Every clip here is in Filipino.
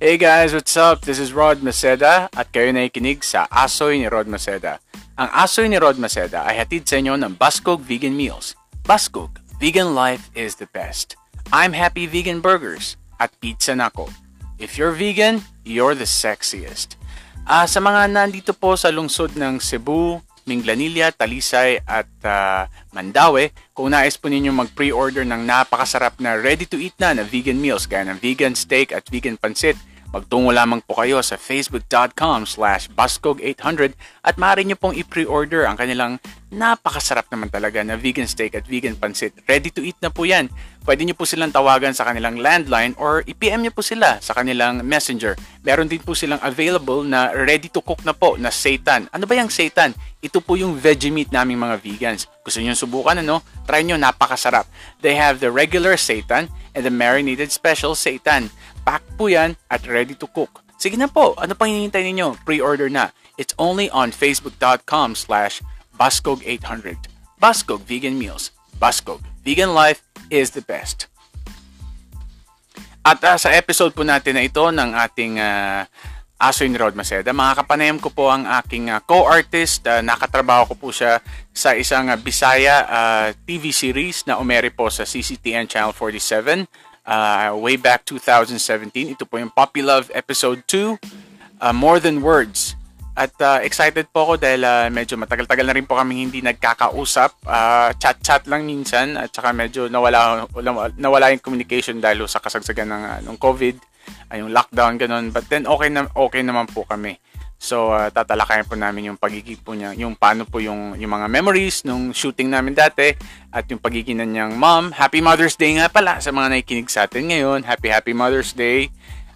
Hey guys, what's up? This is Rod Maceda at kayo na ikinig sa Asoy ni Rod Maceda. Ang Asoy ni Rod Maceda ay hatid sa inyo ng Baskog Vegan Meals. Baskog, vegan life is the best. I'm Happy Vegan Burgers at Pizza Nako. If you're vegan, you're the sexiest. Ah, sa mga nandito po sa lungsod ng Cebu, Minglanilla, Talisay at uh, Mandaue, kung nais po ninyo mag-pre-order ng napakasarap na ready-to-eat na na vegan meals gaya ng vegan steak at vegan pansit, Magtungo lamang po kayo sa facebook.com slash baskog800 at maaari nyo pong i-pre-order ang kanilang napakasarap naman talaga na vegan steak at vegan pansit. Ready to eat na po yan. Pwede nyo po silang tawagan sa kanilang landline or i-PM nyo po sila sa kanilang messenger. Meron din po silang available na ready to cook na po na seitan. Ano ba yung seitan? Ito po yung veggie meat naming mga vegans. Gusto nyo subukan ano? Try nyo, napakasarap. They have the regular seitan and the marinated special seitan. Pack po yan at ready to cook. Sige na po, ano pang hinihintay ninyo? Pre-order na. It's only on facebook.com slash baskog800. Baskog Vegan Meals. Baskog. Vegan life is the best. At uh, sa episode po natin na ito ng ating uh, Aso ni Rod Maceda, mga kapanayam ko po ang aking uh, co-artist. Uh, nakatrabaho ko po siya sa isang uh, Bisaya uh, TV series na umeri po sa CCTN Channel 47 uh, way back 2017. Ito po yung Puppy Love Episode 2, uh, More Than Words. At uh, excited po ako dahil uh, medyo matagal-tagal na rin po kami hindi nagkakausap. Uh, chat-chat lang minsan at saka medyo nawala, nawala yung communication dahil sa kasagsagan ng, uh, COVID, uh, yung lockdown, ganun. But then okay, na, okay naman po kami. So, uh, tatalakayan po namin yung pagiging po niya, yung paano po yung, yung mga memories nung shooting namin dati at yung pagiging na niyang mom. Happy Mother's Day nga pala sa mga nakikinig sa atin ngayon. Happy, happy Mother's Day.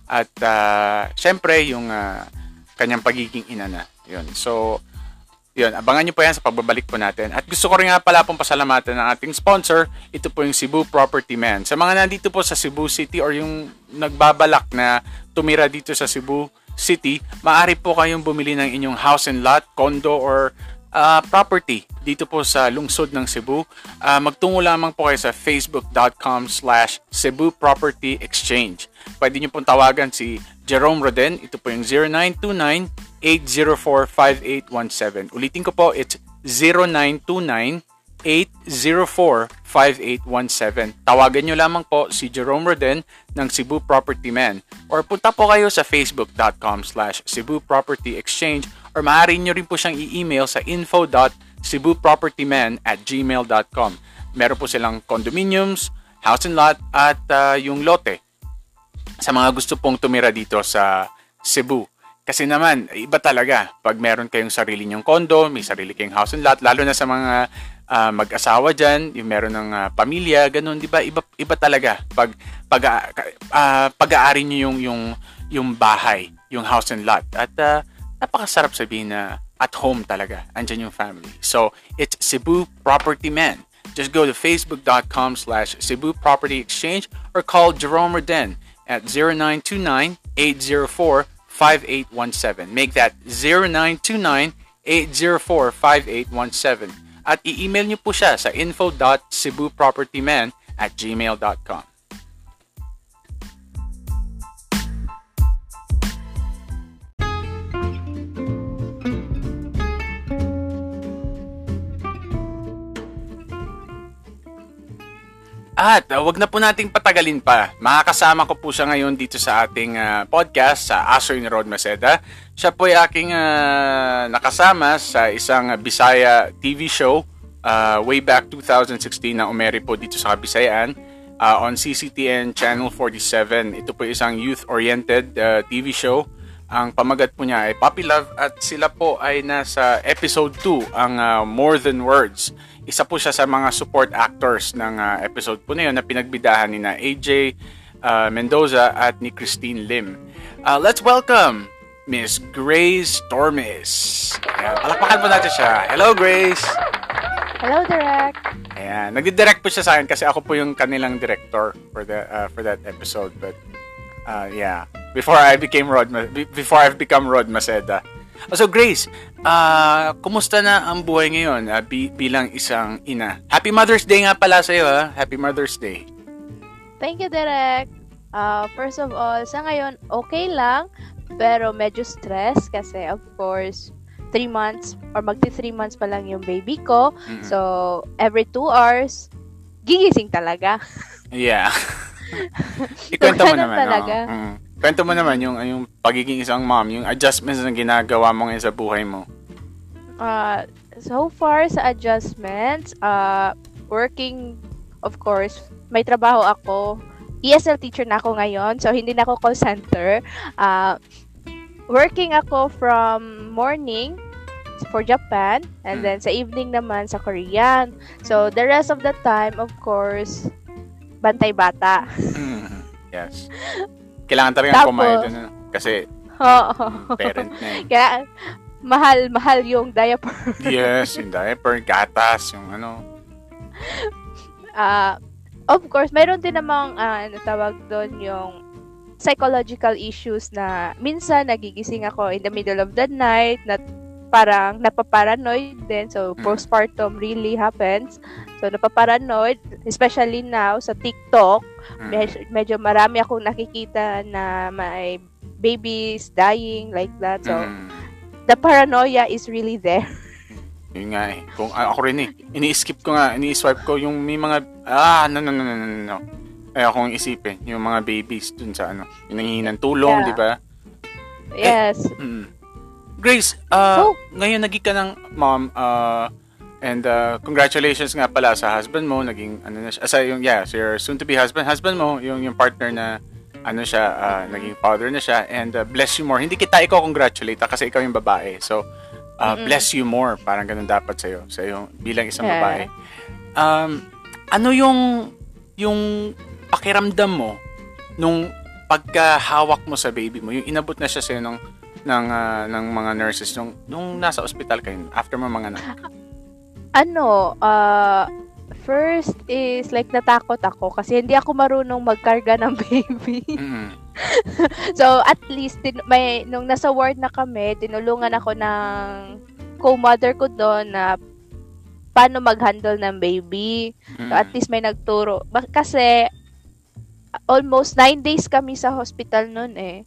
At, uh, syempre, yung uh, kanyang pagiging ina na. Yun. So, yun, abangan nyo po yan sa pagbabalik po natin. At gusto ko rin nga pala pong pasalamatan ng ating sponsor. Ito po yung Cebu Property Man. Sa mga nandito po sa Cebu City or yung nagbabalak na tumira dito sa Cebu City, maaari po kayong bumili ng inyong house and lot, condo, or uh, property dito po sa lungsod ng Cebu. Uh, magtungo lamang po kayo sa facebook.com slash Cebu Property Exchange. Pwede nyo pong tawagan si Jerome Roden. Ito po yung 0929-804-5817. Ulitin ko po, it's 0929 0917 Tawagan nyo lamang po si Jerome Roden ng Cebu Property Man or punta po kayo sa facebook.com slash Cebu Property Exchange or maaari nyo rin po siyang i-email sa info.cebupropertyman at gmail.com. Meron po silang condominiums, house and lot at uh, yung lote sa mga gusto pong tumira dito sa Cebu. Kasi naman, iba talaga pag meron kayong sarili nyong condo, may sarili kayong house and lot, lalo na sa mga uh, mag-asawa diyan, yung meron ng uh, pamilya, ganun, 'di ba? Iba iba talaga pag pag uh, pag-aari niyo yung yung yung bahay, yung house and lot. At uh, napakasarap sabihin na at home talaga. Andiyan yung family. So, it's Cebu Property Man. Just go to facebook.com slash Cebu Property Exchange or call Jerome Reden at 0929-804-5817. Make that 0929-804-5817 at i-email nyo po siya sa info.cebupropertyman at gmail.com. At uh, wag na po nating patagalin pa. Makakasama ko po siya ngayon dito sa ating uh, podcast sa Asoy ni Rod Maceda. Siya po ay aking uh, nakasama sa isang Bisaya TV show uh, way back 2016 na umeri po dito sa Bisayaan uh, on CCTN Channel 47. Ito po isang youth-oriented uh, TV show. Ang pamagat po niya ay Puppy Love at sila po ay nasa episode 2, ang uh, More Than Words. Isa po siya sa mga support actors ng uh, episode po na yun na pinagbidahan ni na AJ uh, Mendoza at ni Christine Lim. Uh, let's welcome Miss Grace Tormes. Ayan, palakpakan po natin siya. Hello, Grace! Hello, Direct! Ayan, nagdi-direct po siya sa akin kasi ako po yung kanilang director for the uh, for that episode. But, uh, yeah. Before I became Rod, before I've become Rod Maceda. So, Grace, uh, kumusta na ang buhay ngayon uh, bi- bilang isang ina? Happy Mother's Day nga pala sa'yo, ha? Happy Mother's Day. Thank you, Direct. Uh, first of all, sa ngayon, okay lang. Pero medyo stress kasi of course, 3 months or magti 3 months pa lang yung baby ko. Mm-mm. So, every 2 hours, gigising talaga. Yeah. Ikwento mo naman. talaga. oo. Mm. Kwento mo naman yung, yung pagiging isang mom, yung adjustments na ginagawa mo ngayon sa buhay mo. Uh, so far sa adjustments, uh, working, of course, may trabaho ako. ESL teacher na ako ngayon, so hindi na ako call center. Uh, working ako from morning for Japan and Mm. then sa evening naman sa Korean. So the rest of the time, of course, bantay bata. Mm. Yes. Kailangan talaga Tapos- kumain Kasi Oo. parent na eh. Kaya mahal mahal yung diaper. Yes, yung diaper, gatas, yung ano. Ah, of course, mayroon din namang ah, ano tawag doon yung psychological issues na minsan nagigising ako in the middle of the night na parang napaparanoid din. So, Mm. postpartum really happens. So, napaparanoid, especially now sa TikTok. Mm. Med- medyo marami akong nakikita na may babies dying like that. So, Mm. the paranoia is really there. Yun nga eh. Kung ako rin eh. Ini-skip ko nga, ini-swipe ko yung may mga, ah, no, no, no, no, no, no. Ay akong isipin, yung mga babies dun sa ano, yung nangihingi ng tulong, Yeah. di ba? Yes. Mm. Grace, uh, So- ngayon naging ka ng mom, uh, and uh, congratulations nga pala sa husband mo, naging, ano na siya, asa yung, yeah, so your soon-to-be husband, husband mo, yung, yung partner na, ano siya, uh, naging father na siya, and uh, bless you more. Hindi kita ikaw congratulate ah, kasi ikaw yung babae. So, uh, Mm-mm. bless you more. Parang ganun dapat sa'yo, sa yung bilang isang Yeah. babae. Um, ano yung, yung pakiramdam mo nung pagkahawak mo sa baby mo, yung inabot na siya sa'yo nung ng ah, ng mga nurses nung nung nasa ospital kayo after mo mga anak. ano, uh, first is like natakot ako kasi hindi ako marunong magkarga ng baby. Mm. so at least tin- may nung nasa ward na kami, tinulungan ako ng co-mother ko doon na paano mag-handle ng baby. Mm. So at least may nagturo. Kasi almost nine days kami sa hospital noon eh.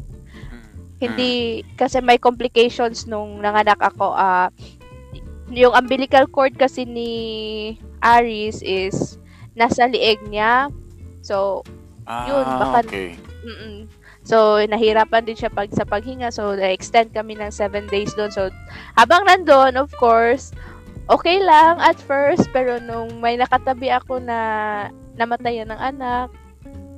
Mm. Hindi, kasi may complications nung nanganak ako. ah yung umbilical cord kasi ni Aris is nasa lieg niya. So, Ah, yun, baka- okay. mm So, nahirapan din siya pag sa paghinga. So, na-extend kami ng 7 days doon. So, habang nandun, of course, okay lang at first. Pero nung may nakatabi ako na namatayan ng anak,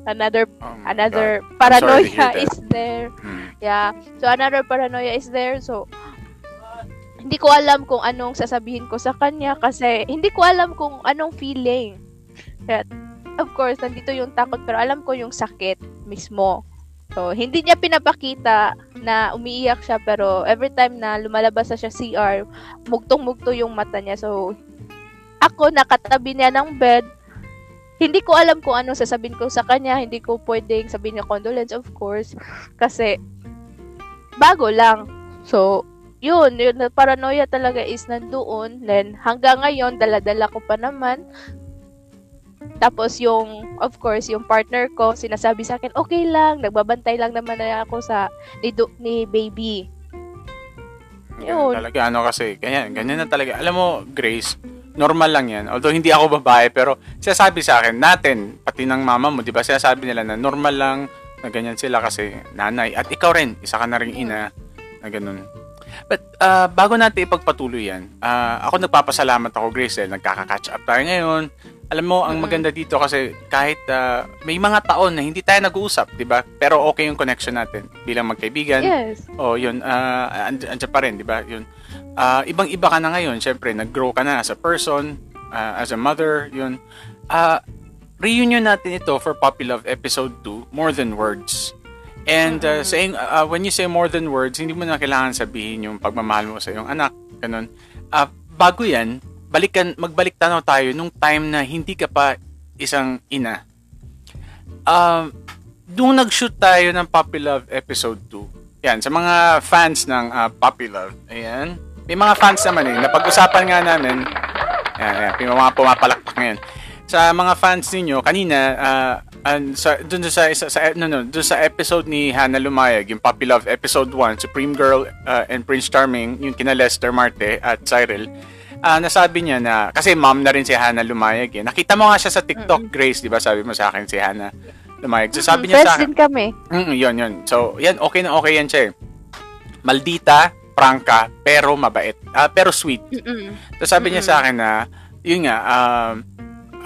another Oh another God. paranoia is there. Mm. Yeah. So, another paranoia is there. So, hindi ko alam kung anong sasabihin ko sa kanya kasi hindi ko alam kung anong feeling. Kaya, of course, nandito yung takot pero alam ko yung sakit mismo. So, hindi niya pinapakita na umiiyak siya pero every time na lumalabas na siya CR, mugtong-mugto yung mata niya. So, ako nakatabi niya ng bed, hindi ko alam kung anong sasabihin ko sa kanya. Hindi ko pwedeng sabihin niya condolence, of course. Kasi, bago lang. So, yun, yun, na paranoia talaga is nandoon. Then, hanggang ngayon, dala-dala ko pa naman. Tapos yung, of course, yung partner ko, sinasabi sa akin, okay lang, nagbabantay lang naman na ako sa, ni, du- ni baby. Yun. Talaga ano kasi, ganyan, ganyan na talaga. Alam mo, Grace, normal lang yan. Although hindi ako babae, pero sinasabi sa akin, natin, pati ng mama mo, di ba, sinasabi nila na normal lang na ganyan sila kasi nanay. At ikaw rin, isa ka na rin ina na ganun. But uh, bago natin ipagpatuloy yan, uh, ako nagpapasalamat ako, Grace, dahil nagkaka-catch up tayo ngayon. Alam mo, ang Mm. maganda dito kasi kahit uh, may mga taon na hindi tayo nag-uusap, di ba? Pero okay yung connection natin bilang magkaibigan. Yes. Oh, yun. Uh, and, andyan pa rin, di ba? Yun. Ah, ibang-iba ka na ngayon. Siyempre, nag-grow ka na as a person, ah, as a mother, yun. Ah, reunion natin ito for Puppy Love Episode 2, More Than Words. And uh, saying, ah, when you say more than words, hindi mo na kailangan sabihin yung pagmamahal mo sa iyong anak. Ganun. Ah, bago yan, balikan, magbalik tanaw tayo nung time na hindi ka pa isang ina. Um, nung nag-shoot tayo ng Puppy Love Episode 2, yan, sa mga fans ng ah, Puppy Love, ayan, may mga fans naman eh, napag-usapan nga namin, yan, yan, may mga pumapalakpak ngayon. Sa mga fans ninyo, kanina, ah, And sa dun sa isa sa no no, dun sa episode ni Hannah Lumayag, yung Puppy Love episode 1, Supreme Girl uh, and Prince Charming, yung kina Lester Marte at Cyril. Uh, nasabi niya na kasi mom na rin si Hannah Lumayag eh. Nakita mo nga siya sa TikTok, Grace, 'di ba? Sabi mo sa akin si Hannah Lumayag. So sabi niya sa akin, din kami. mm, yun yun. So, yan okay na okay yan siya. eh. Maldita, prangka, pero mabait. Ah, pero sweet. Mm-mm. So sabi niya sa akin na, yun nga, um,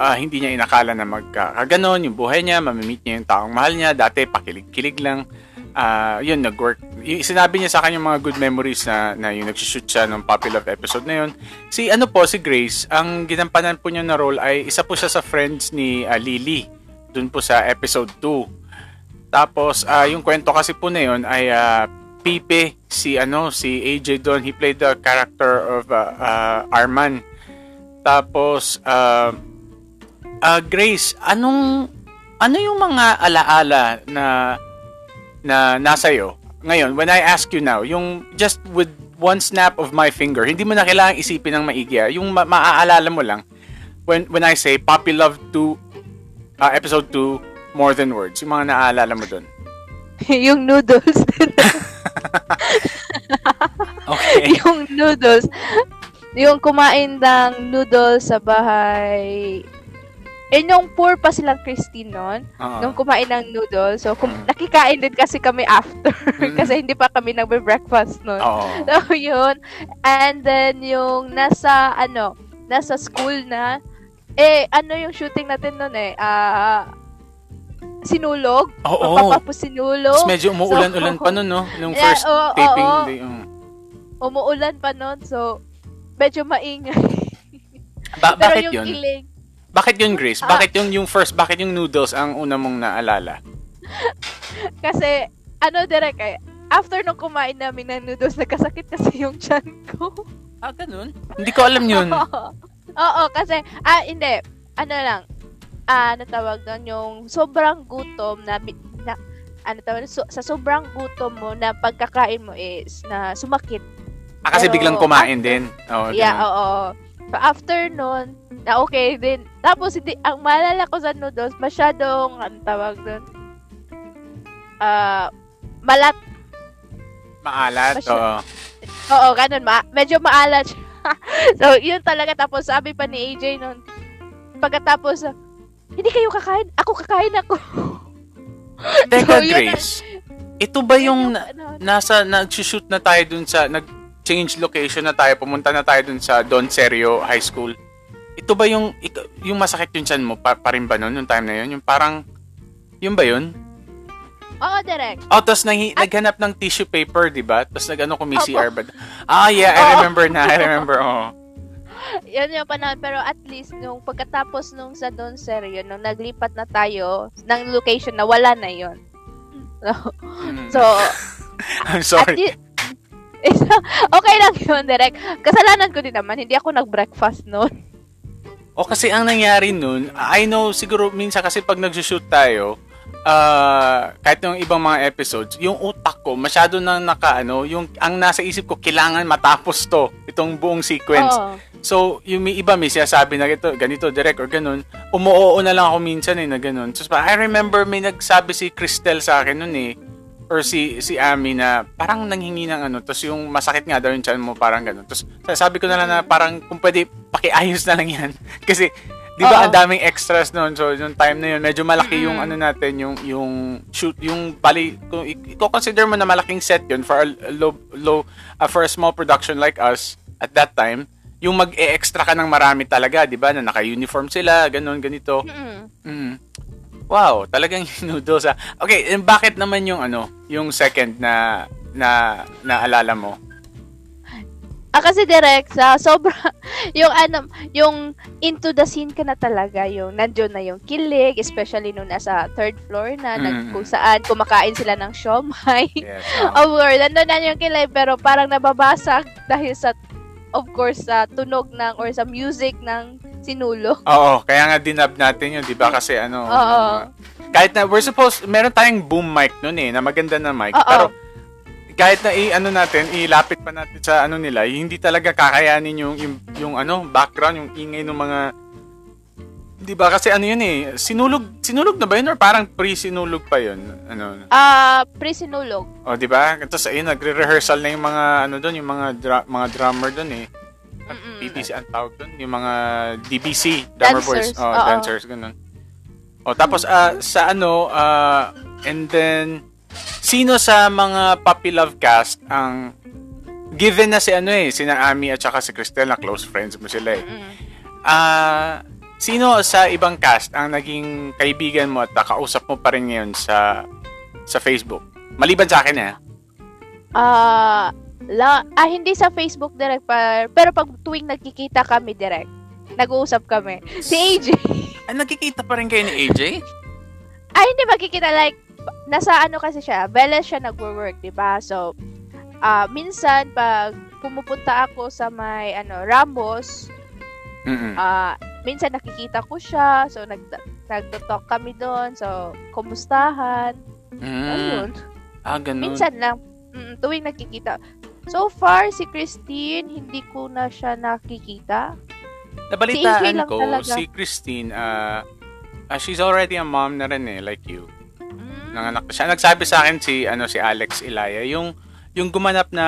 ah, hindi niya inakala na magkakaganon, yung buhay niya, mamimit niya yung taong mahal niya, dati pakilig-kilig lang. Ah, yun, nag-work. Y- sinabi niya sa akin yung mga good memories na, na yung nagsushoot siya nung Puppy Love episode na yun. Si ano po, si Grace, ang ginampanan po niya na role ay isa po siya sa friends ni ah, Lily. Dun po sa episode 2. Tapos, ah, yung kwento kasi po na yun ay ah, Pipe, si ano, si AJ Don, he played the character of ah, ah, Arman. Tapos, uh, uh, Grace, anong, ano yung mga alaala na, na nasa iyo? Ngayon, when I ask you now, yung just with one snap of my finger, hindi mo na kailangang isipin ng maigi. ah. Yung ma- maaalala mo lang, when, when I say, Puppy Love 2, uh, episode 2, More Than Words, yung mga naaalala mo doon. yung noodles. Okay. yung noodles. Yung kumain ng noodles sa bahay. Eh, nung poor pa silang Christine noon, Oo. nung kumain ng noodles, so kum- Mm. nakikain din kasi kami after. Mm. kasi hindi pa kami nagbe-breakfast noon. Oo. So, yun. And then, yung nasa, ano, nasa school na, eh, ano yung shooting natin noon eh, ah, sinulog. Oo. Papapapos sinulog. Tapos medyo umuulan-ulan pa nun, no? Yeah, first oo, taping oo. day. oo. Umuulan pa noon, so, medyo maingay. Ba- Pero bakit yung yun? kilig, Bakit yun, Grace? Ah. Bakit yung, yung first, bakit yung noodles ang una mong naalala? kasi, ano, direct eh, after nung kumain namin ng noodles, nagkasakit kasi yung chan ko. Ah, ganun? Hindi ko alam yun. Oo, kasi, ah, hindi, ano lang, ah, ano tawag doon, yung sobrang gutom na, na ano tawag, so, sa sobrang gutom mo na pagkakain mo is na sumakit. Ah, kasi Pero biglang kumain after- din. Oo, yeah, ganun. oo. So, after nun, na okay din. Tapos, hindi, ang maalala ko sa noodles, masyadong, ano tawag doon, ah, malat, Maalat. Masya- Oo. oo, ganun, ma- medyo maalat so, yun talaga. Tapos, sabi pa ni AJ nun, pagkatapos, hindi kayo kakain, ako kakain ako. Teka, So, Grace. Ito ba yung na- ano, nasa nag-shoot na tayo dun sa nag-change location na tayo, pumunta na tayo dun sa Don Serio High School? Ito ba yung yung masakit yung chan mo pa, pa rin ba nun, yung time na yun? Yung parang yun ba yun? Oo, direct. Oh, tapos nang, naghanap ng tissue paper, di ba? Tapos nag-ano Missy Opo. Arbad. Ah, yeah, I remember na. I remember, oh. Yan yung panahon. Pero at least, nung pagkatapos nung sa Don Serio, nung naglipat na tayo ng location na wala na yon So, Mm. so I'm at sorry. least, okay lang yun, direct. Kasalanan ko din naman, hindi ako nag-breakfast noon. O kasi ang nangyari nun, I know siguro minsan kasi pag nagsushoot tayo, ah kahit yung ibang mga episodes, yung utak ko masyado nang naka ano, yung ang nasa isip ko kailangan matapos to, itong buong sequence. Oo. So, yung may iba may sinasabi na ito, ganito, direct or ganun. Umuoo na lang ako minsan eh, na ganun. So, I remember may nagsabi si Cristel sa akin nun eh, or si si Ami na parang nanghingi ng ano, tapos yung masakit nga daw yung chan mo, parang ganun. Tapos sabi ko na lang na parang kung pwede, pakiayos na lang yan. Kasi, di ba ang daming extras noon so yung time na yun medyo malaki yung Mm-mm. ano natin yung yung shoot yung bali kung i-consider mo na malaking set yun for a low low uh, for a small production like us at that time yung mag-e-extra ka ng marami talaga, di ba? Na naka-uniform sila, ganun, ganito. Mm-mm. Mm. Wow, talagang noodles ah. Okay, and bakit naman yung ano, yung second na na naalala mo? Ah, kasi direct sa sobra yung ano, yung into the scene ka na talaga, yung nandiyon na yung kilig, especially nung nasa third floor na, nag, Mm. kung saan kumakain sila ng siomay. Yes. of course, nandun na yung kilig, pero parang nababasag dahil sa, of course, sa tunog ng, or sa music ng sinulo. Oo, kaya nga dinab natin yun, di ba? Kasi ano, Oo. uh, kahit na, we're supposed, meron tayong boom mic nun eh, na maganda na mic. Oo. Pero, kahit na i ano natin, ilapit pa natin sa ano nila, hindi talaga kakayanin yung, yung, yung ano, background, yung ingay ng mga Di ba? Kasi ano yun eh, sinulog, sinulog na ba yun or parang pre-sinulog pa yun? Ano? Ah, pre-sinulog. O, di ba? Tapos ayun, nagre-rehearsal na yung mga, ano doon, yung mga, dra- mga drummer doon eh. Mm-mm. BBC ang tawag doon, yung mga DBC, drummer boys. Dancers, Oh, oo. dancers, ganun. O, tapos ah, sa ano, ah, and then, sino sa mga Puppy Love cast ang given na si ano eh, sina Ami at saka si Cristel na close friends mo sila eh. Ah, sino sa ibang cast ang naging kaibigan mo at nakausap mo pa rin ngayon sa sa Facebook? Maliban sa akin eh. Ah, la, ah, hindi sa Facebook direct, pa, pero pag tuwing nagkikita kami direct, nag-uusap kami. Si AJ. Ay, nagkikita pa rin kayo ni AJ? Ay, hindi magkikita. Like, nasa ano kasi siya, Veles siya nag-work, di ba? So, ah minsan, pag pumupunta ako sa may, ano, Rambos, Mm-mm. ah minsan nakikita ko siya. So, nag, nagto-talk kami doon. So, kumustahan. Mm. Ayun. Ah, ganun. Minsan lang. Mm, tuwing nakikita. So far, si Christine, hindi ko na siya nakikita. Nabalitaan si ko, talaga. si Christine, ah, ah, she's already a mom na rin eh, like you. Nanganak na siya. Nagsabi sa akin si, ano, si Alex Ilaya, yung, yung gumanap na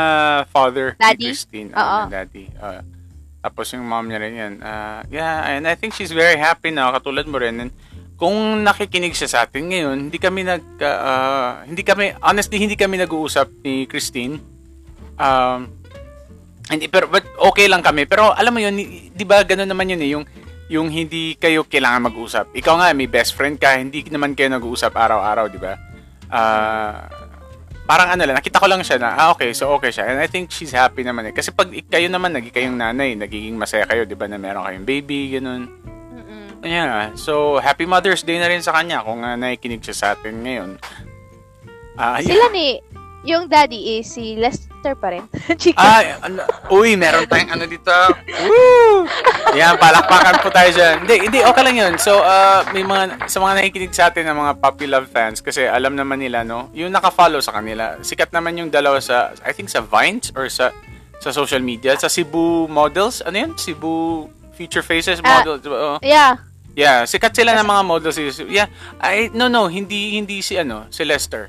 father ni Daddy? Christine. Oo. daddy. Ah, tapos yung mom niya rin yan. Ah, yeah, and I think she's very happy na, katulad mo rin. And kung nakikinig siya sa atin ngayon, hindi kami nag, ah, hindi kami, honestly, hindi kami nag-uusap ni Christine. Um, hindi, pero, but okay lang kami. Pero alam mo yun, di di ba ganun naman yun eh, yung, yung hindi kayo kailangan mag-usap. Ikaw nga, may best friend ka, hindi naman kayo nag-uusap araw-araw, di ba? Ah, parang ano lang, nakita ko lang siya na, ah, okay, so okay siya. And I think she's happy naman eh. Kasi pag kayo naman, naging kayong nanay, nagiging masaya kayo, di ba, na meron kayong baby, ganun. Mm-mm. Yeah, so happy Mother's Day na rin sa kanya kung uh, nakikinig siya sa atin ngayon. Ah, yeah. Sila ni, yung daddy is si Lester pa rin. Chika. Ay, ano, uy, meron tayong ano dito. Woo! Yan, palakpakan po tayo dyan. Hindi, hindi, okay lang yun. So, uh, may mga, sa mga nakikinig sa atin ng mga Puppy Love fans, kasi alam naman nila, no, yung nakafollow sa kanila, sikat naman yung dalawa sa, I think sa Vines or sa, sa social media, sa Cebu Models, ano yun? Cebu Future Faces Ah. Models. Oh. yeah. Yeah, sikat sila ng mga models. Yeah, I, no, no, hindi, hindi si, ano, si Lester.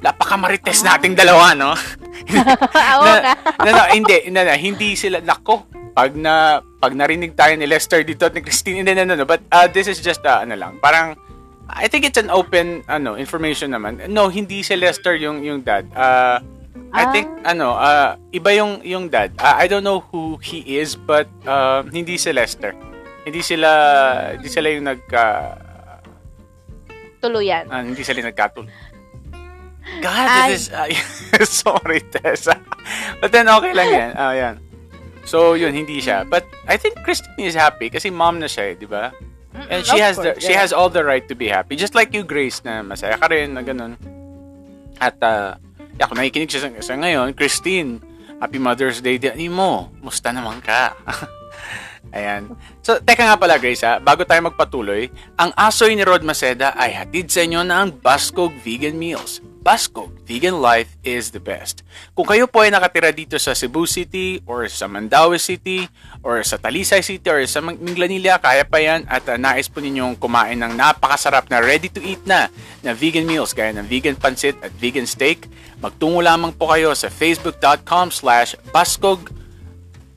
Napakamarites nating dalawa, no? Na, na, na, hindi, na, na, hindi sila, nako, pag na, pag narinig tayo ni Lester dito at ni Christine, hindi, no, no, no, but uh, this is just, uh, ano lang, parang, I think it's an open, ano, information naman. No, hindi si Lester yung, yung dad. Uh, I Ah. think, ano, uh, iba yung, yung dad. Uh, I don't know who he is, but, uh, hindi si Lester. Hindi sila, hindi sila yung nagka, Tuluyan. ah, hindi sila nagkatul. God, Ay. this is, uh, sorry, Tessa. But then, okay lang yan. Ah, yan. So, yun, hindi siya. But, I think Christine is happy kasi mom na siya, eh, di ba? And she has the, she has all the right to be happy. Just like you, Grace, na masaya ka rin, na ganun. At, uh, kung nakikinig siya sa, sa ngayon, Christine, Happy Mother's Day din mo. Musta naman ka? Ayan. So, teka nga pala, Grace, ha, bago tayo magpatuloy, ang asoy ni Rod Maceda ay hatid sa inyo ng Bascog Vegan Meals. Bascog Vegan Life is the best. Kung kayo po ay nakatira dito sa Cebu City or sa Mandaue City or sa Talisay City or sa Minglanilla, kaya pa yan at uh, nais po ninyong kumain ng napakasarap na ready-to-eat na na vegan meals gaya ng vegan pancit at vegan steak, magtungo lamang po kayo sa facebook.com slash bascog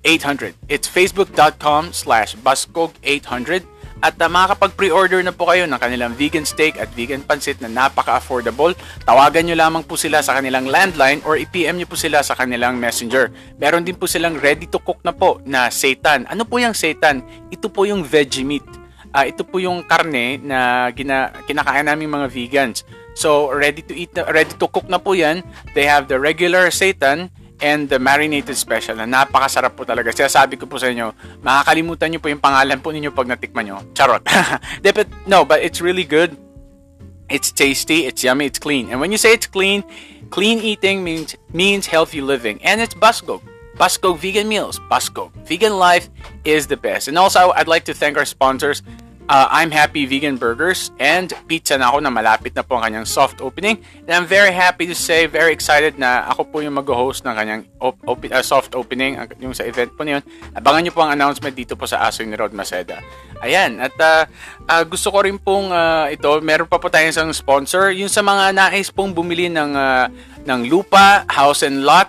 800. It's facebook.com slash bascog800 at uh, makakapag-pre-order na po kayo ng kanilang vegan steak at vegan pancit na napaka-affordable. Tawagan nyo lamang po sila sa kanilang landline or i-PM nyo po sila sa kanilang messenger. Meron din po silang ready-to-cook na po na seitan. Ano po yung seitan? Ito po yung veggie meat. Ah, ito po yung karne na gina, kinakain namin mga vegans. So, ready to eat, ready to cook na po yan. They have the regular seitan and the marinated special na napakasarap po talaga. Kaya sabi ko po sa inyo, makakalimutan nyo po yung pangalan po ninyo pag natikman nyo. Charot. But, no, but it's really good. It's tasty, it's yummy, it's clean. And when you say it's clean, clean eating means means healthy living. And it's Basco. Basco Vegan Meals. Basco. Vegan life is the best. And also, I'd like to thank our sponsors, uh, I'm Happy Vegan Burgers and pizza na ako na malapit na po ang kanyang soft opening. And I'm very happy to say, very excited na ako po yung mag-host ng kanyang op- op- uh, soft opening, yung sa event po niyon. Abangan niyo po ang announcement dito po sa Aso ni Rod Maceda. Ayan, at uh, uh, gusto ko rin pong uh, ito, meron pa po tayong isang sponsor. Yung sa mga nais pong bumili ng, uh, ng lupa, house and lot,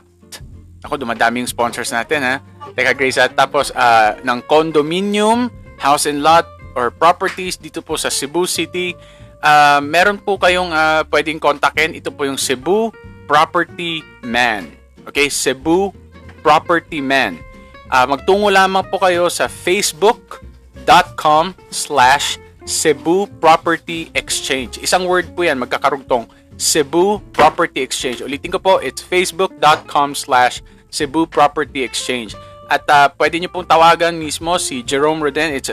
ako, dumadami yung sponsors natin, ha? Teka, Grace, at tapos, uh, ng condominium, house and lot, or properties dito po sa Cebu City, uh, meron po kayong uh, pwedeng kontakin. Ito po yung Cebu Property Man. Okay, Cebu Property Man. Uh, magtungo lamang po kayo sa facebook.com slash Cebu Property Exchange. Isang word po yan, magkakarugtong Cebu Property Exchange. Ulitin ko po, it's facebook.com slash Cebu Property Exchange. At uh, pwede nyo pong tawagan mismo si Jerome Roden. It's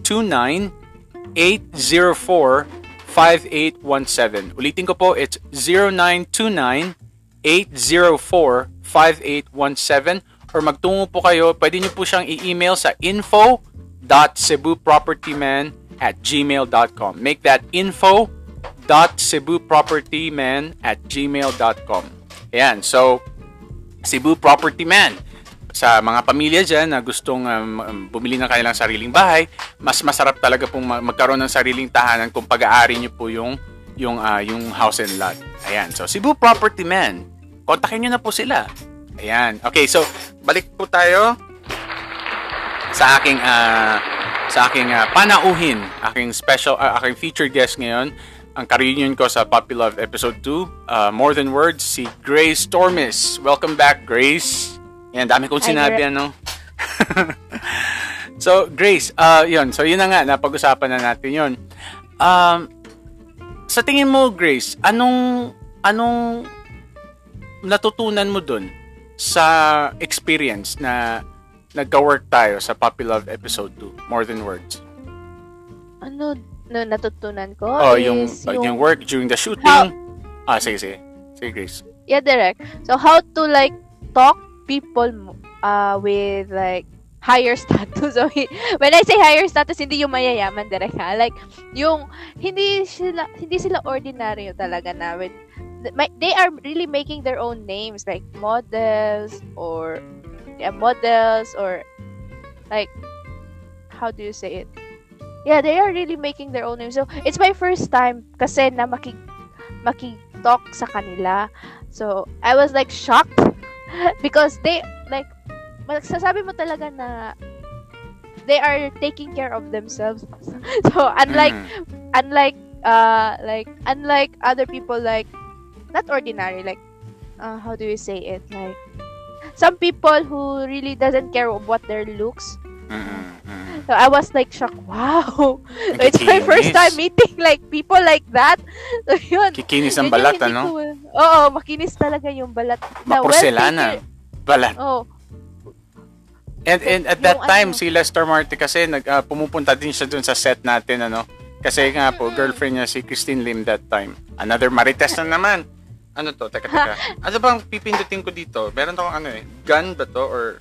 0929-804-5817. Ulitin ko po, it's 0929-804-5817. Or magtungo po kayo, pwede nyo po siyang i-email sa info.cebupropertyman at gmail.com. Make that info.cebupropertyman at gmail.com. Ayan, so Cebu Property Man. Sa mga pamilya dyan na gustong um, um, bumili ng kanilang sariling bahay, mas masarap talaga pong magkaroon ng sariling tahanan kung pag-aari nyo po yung, yung, uh, yung house and lot. Ayan. So, Cebu Property Man. Kontakin nyo na po sila. Ayan. Okay, so, balik po tayo sa aking uh, sa aking uh, panauhin, aking special uh, aking featured guest ngayon ang ka-reunion ko sa Puppy Love Episode 2, uh, More Than Words, si Grace Tormes. Welcome back, Grace. Yan, dami kong sinabi, ano? so, Grace, uh, yun. So, yun na nga, napag-usapan na natin yun. Um, sa tingin mo, Grace, anong, anong natutunan mo dun sa experience na nagka-work tayo sa Puppy Love Episode 2, More Than Words? Ano na natutunan ko oh, yung, yung, yung work during the shooting. How, ah, sige, sige. Sige, Grace. Yeah, direct. So, how to, like, talk people uh, with, like, higher status. So, when I say higher status, hindi yung mayayaman direct ha. Like, yung, hindi sila, hindi sila ordinaryo talaga na with, they are really making their own names, like, models, or, yeah, models, or, like, how do you say it? yeah, they are really making their own name. So, it's my first time kasi na makik makik-talk sa kanila. So, I was like shocked because they like magsasabi mo talaga na they are taking care of themselves. so, unlike mm. unlike uh like unlike other people like not ordinary like uh, how do you say it like some people who really doesn't care of what their looks. So I was like shocked. Wow. So it's my first time meeting like people like that. So yun. Kikinis ang balat, ano? Ko, oo, makinis talaga yung balat. Maporselana. Well, balat. Oh. And, and at that time, ano, si Lester Marty kasi nag, uh, pumupunta din siya dun sa set natin, ano? Kasi nga po, girlfriend niya si Christine Lim that time. Another Marites na naman. Ano to? Teka, teka. ano bang pipindutin ko dito? Meron akong ano eh. Gun ba to? Or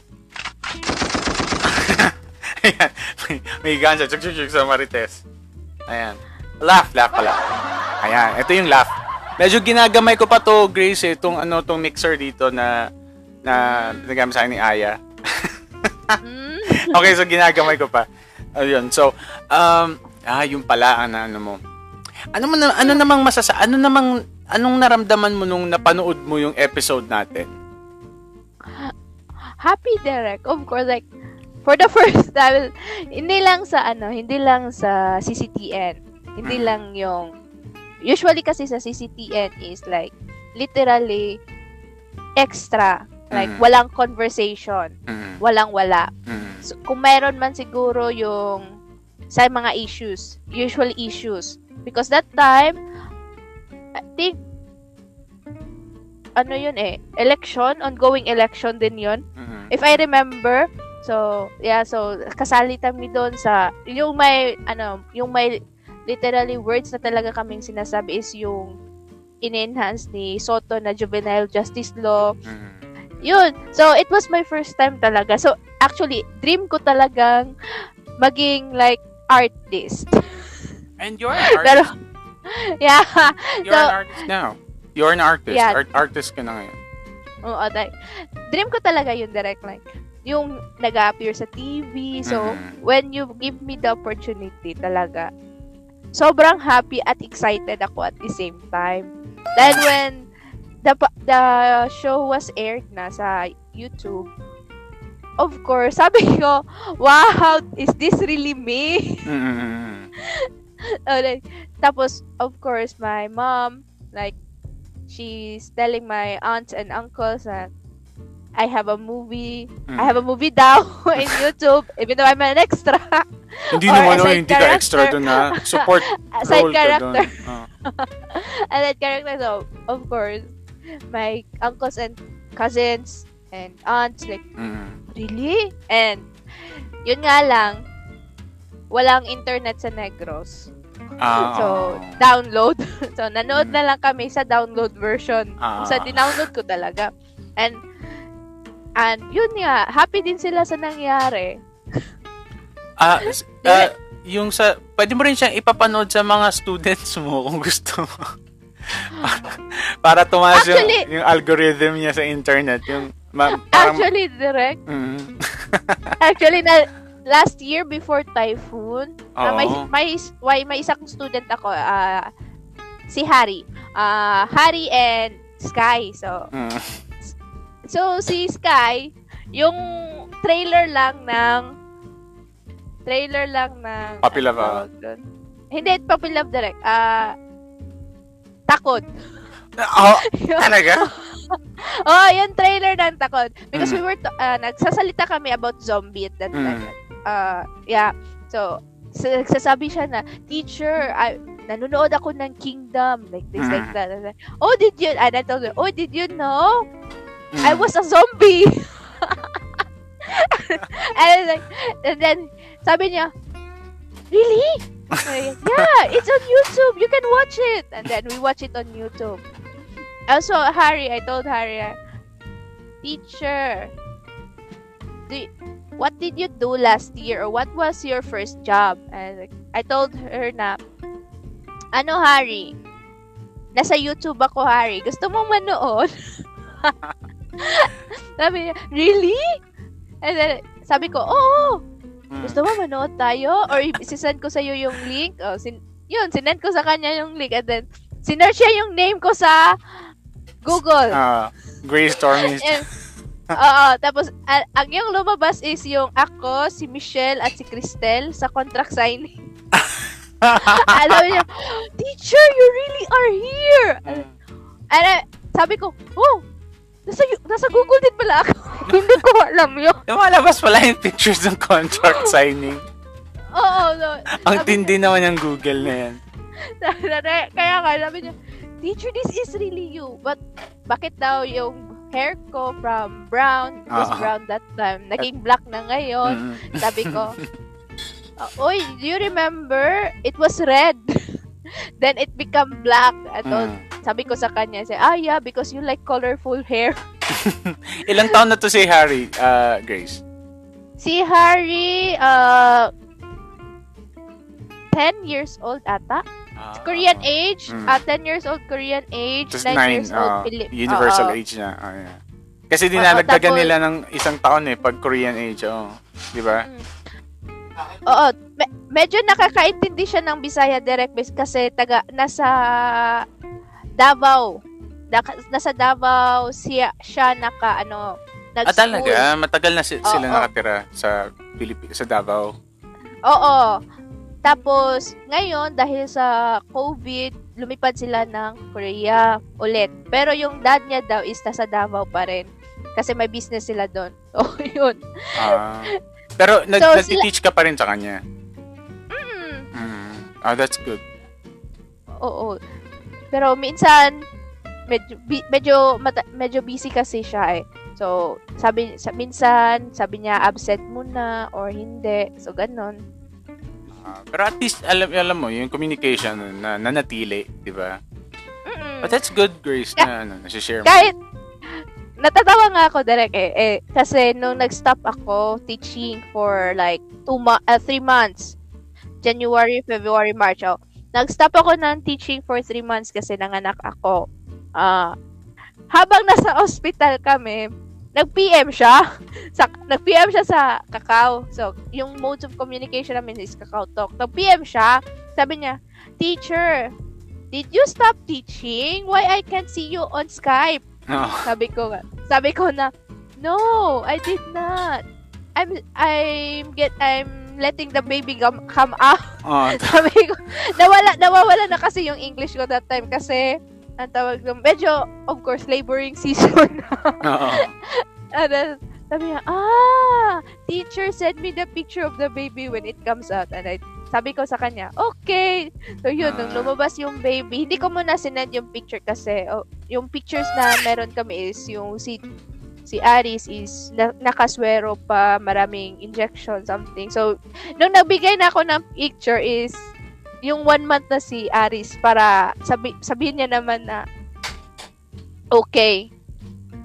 Ayan. may, may gansa. Chuk, chuk, chuk sa Marites. Ayan. Laugh, laugh pala. Ayan. Ito yung laugh. Medyo ginagamay ko pa to, Grace, eh, itong, ano, tong mixer dito na na nagamit sa akin ni Aya. Hmm. okay, so ginagamay ko pa. Ayun. So, um, ah, yung pala ang ano mo. Ano man ano namang masasa ano namang anong naramdaman mo nung napanood mo yung episode natin? Happy Derek. Of course like for the first time, hindi lang sa ano, hindi lang sa CCTN. Hindi mm. lang yung usually kasi sa CCTN is like literally extra. Like mm. walang conversation. Mm. Walang wala. So, kung meron man siguro yung sa mga issues, usual issues. Because that time I think ano yun eh, election, ongoing election din yun. Mm-hmm. If I remember, So, yeah, so kasali kami doon sa yung may ano, yung may literally words na talaga kaming sinasabi is yung in-enhance ni Soto na juvenile justice law. Mm. Yun. So, it was my first time talaga. So, actually, dream ko talagang maging like artist. And you're an artist. Pero, yeah. you're so- an artist now. You're an artist. Yeah. Art- artist ka na ngayon. Oo, like, dream ko talaga yung direct like, yung nag-appear sa TV. So, Mhm. when you give me the opportunity talaga, sobrang happy at excited ako at the same time. Then when the the show was aired na sa YouTube, of course, sabi ko, wow, is this really me? Mm-mm. Oh, like, tapos, of course, my mom, like, she's telling my aunts and uncles that I have a movie. I have a movie daw in YouTube, even though I'm an extra. Hindi or naman, side hindi ka extra doon na. Support A side character. Oh. and that character, so, of course, my uncles and cousins and aunts, like, Mm. really? And, yun nga lang, walang internet sa Negros. Ah, So, download. so, nanood na lang kami sa download version. Ah. Sa dinownload ko talaga. And, and yun nga, happy din sila sa nangyari. Ah, s- ah, yung sa, pwede mo rin siyang ipapanood sa mga students mo kung gusto mo. para tumaas yung, Actually- yung algorithm niya sa internet. Yung, ma, parang, Actually, direct. Mm. Actually, na, last year before typhoon, Oo. may, may, may, may isang student ako, ah, si Harry. Ah, Harry and Sky. So, Mm. So, si Sky, yung trailer lang ng trailer lang ng Puppy Love, ah. dun? Hindi, Puppy Love direct. Ah, takot. Oh, talaga? oh, yung trailer ng takot. Because Mm. we were, t- ah, nagsasalita kami about zombie at that Mm. time. Ah, yeah. So, sa- nagsasabi siya na, teacher, I, nanonood ako ng Kingdom. Like this, Mm. like that. Oh, did you, and I told her, oh, did you know? Mm. I was a zombie. and like, and then sabi niya, really? Niya, yeah, it's on YouTube. You can watch it. And then we watch it on YouTube. Also, Harry, I told Harry, uh, teacher, do what did you do last year or what was your first job? And like, I told her na, ano Harry, nasa YouTube ako Harry, gusto mo manood? sabi niya, really? And then, sabi ko, oo, gusto mo manood tayo? Or isisend ko sa'yo yung link? Oh, sin yun, sinend ko sa kanya yung link. And then, sinerch siya yung name ko sa Google. Ah, Grace Stormy. And, oo, tapos, a- ang yung lumabas is yung ako, si Michelle, at si Cristel sa contract signing. Alam niya, teacher, you really are here! Mm. And I, sabi ko, oh, nasa, nasa Google din pala ako. Hindi ko alam yun. Lumalabas pala yung pictures ng contract signing. Oo, so, Ang sabi tindi naman yung Google na yan. Kaya nga, sabi niya, teacher, this is really you. But, bakit daw yung hair ko from brown, it was Ah. brown that time, naging black na ngayon. Mm. Sabi ko, "Uh, Oy, do you remember? It was red. Then it become black. At Mm. Sabi ko sa kanya, say, ah, yeah, because you like colorful hair. Ilang taon na to si Harry, ah, Grace? Si Harry, uh, 10 years old ata. Ah, Korean age, Mm. uh, 10 years old Korean age, Tapos 9 nine, years old ah, Philip. universal Oo. age na. Ah, yeah. Kasi tapos- nila ng isang taon eh, pag Korean age. Oh. Di ba? Oo, me- medyo nakakaintindi siya ng Bisaya direct base kasi taga nasa Davao. Nasa Davao siya siya naka ano Ah, nag-school. talaga? Matagal na si- Oo. sila nakatira sa Pilipinas, sa Davao. Oo. Tapos ngayon dahil sa COVID, lumipad sila ng Korea ulit. Pero yung dad niya daw is nasa Davao pa rin kasi may business sila doon. So, yun. Ah. Pero nag- So, nagtiteach ka pa rin sa kanya. Mm. Mm. Ah, that's good. Oo. Pero minsan medyo medyo mata- medyo busy kasi siya eh. So, sabi sa, minsan sabi niya absent muna or hindi. So ganun. Ah, pero at least alam alam mo yung communication na nanatili, 'di ba? But that's good, Grace, na ano, na-share mo. Kahit natatawa nga ako direct eh, eh kasi nung nag-stop ako teaching for like two mo- uh, three months. January, February, March. Oh, nag-stop ako ng teaching for three months kasi nanganak ako. Ah, habang nasa hospital kami, nag-PM siya. Sa, nag-PM siya sa Kakao. So, yung modes of communication namin is Kakao Talk. Nag-PM siya. Sabi niya, Teacher, did you stop teaching? Why I can't see you on Skype? Oh. Sabi ko nga. Sabi ko na, No, I did not. I'm I'm get I'm letting the baby come, come out. Oh, Sabi ko, nawala, nawawala na kasi yung English ko that time kasi ang tawag doon, medyo, of course, laboring season oo. And then, sabi niya, ah, teacher send me the picture of the baby when it comes out. And I, sabi ko sa kanya, okay. So yun, nung Ah. lumabas yung baby, hindi ko muna sinend yung picture kasi, oh, yung pictures na meron kami is yung si si Aris is na, nakaswero pa, maraming injection, something. So, nung nagbigay na ako ng picture is yung one month na si Aris para sabi, sabihin niya naman na okay.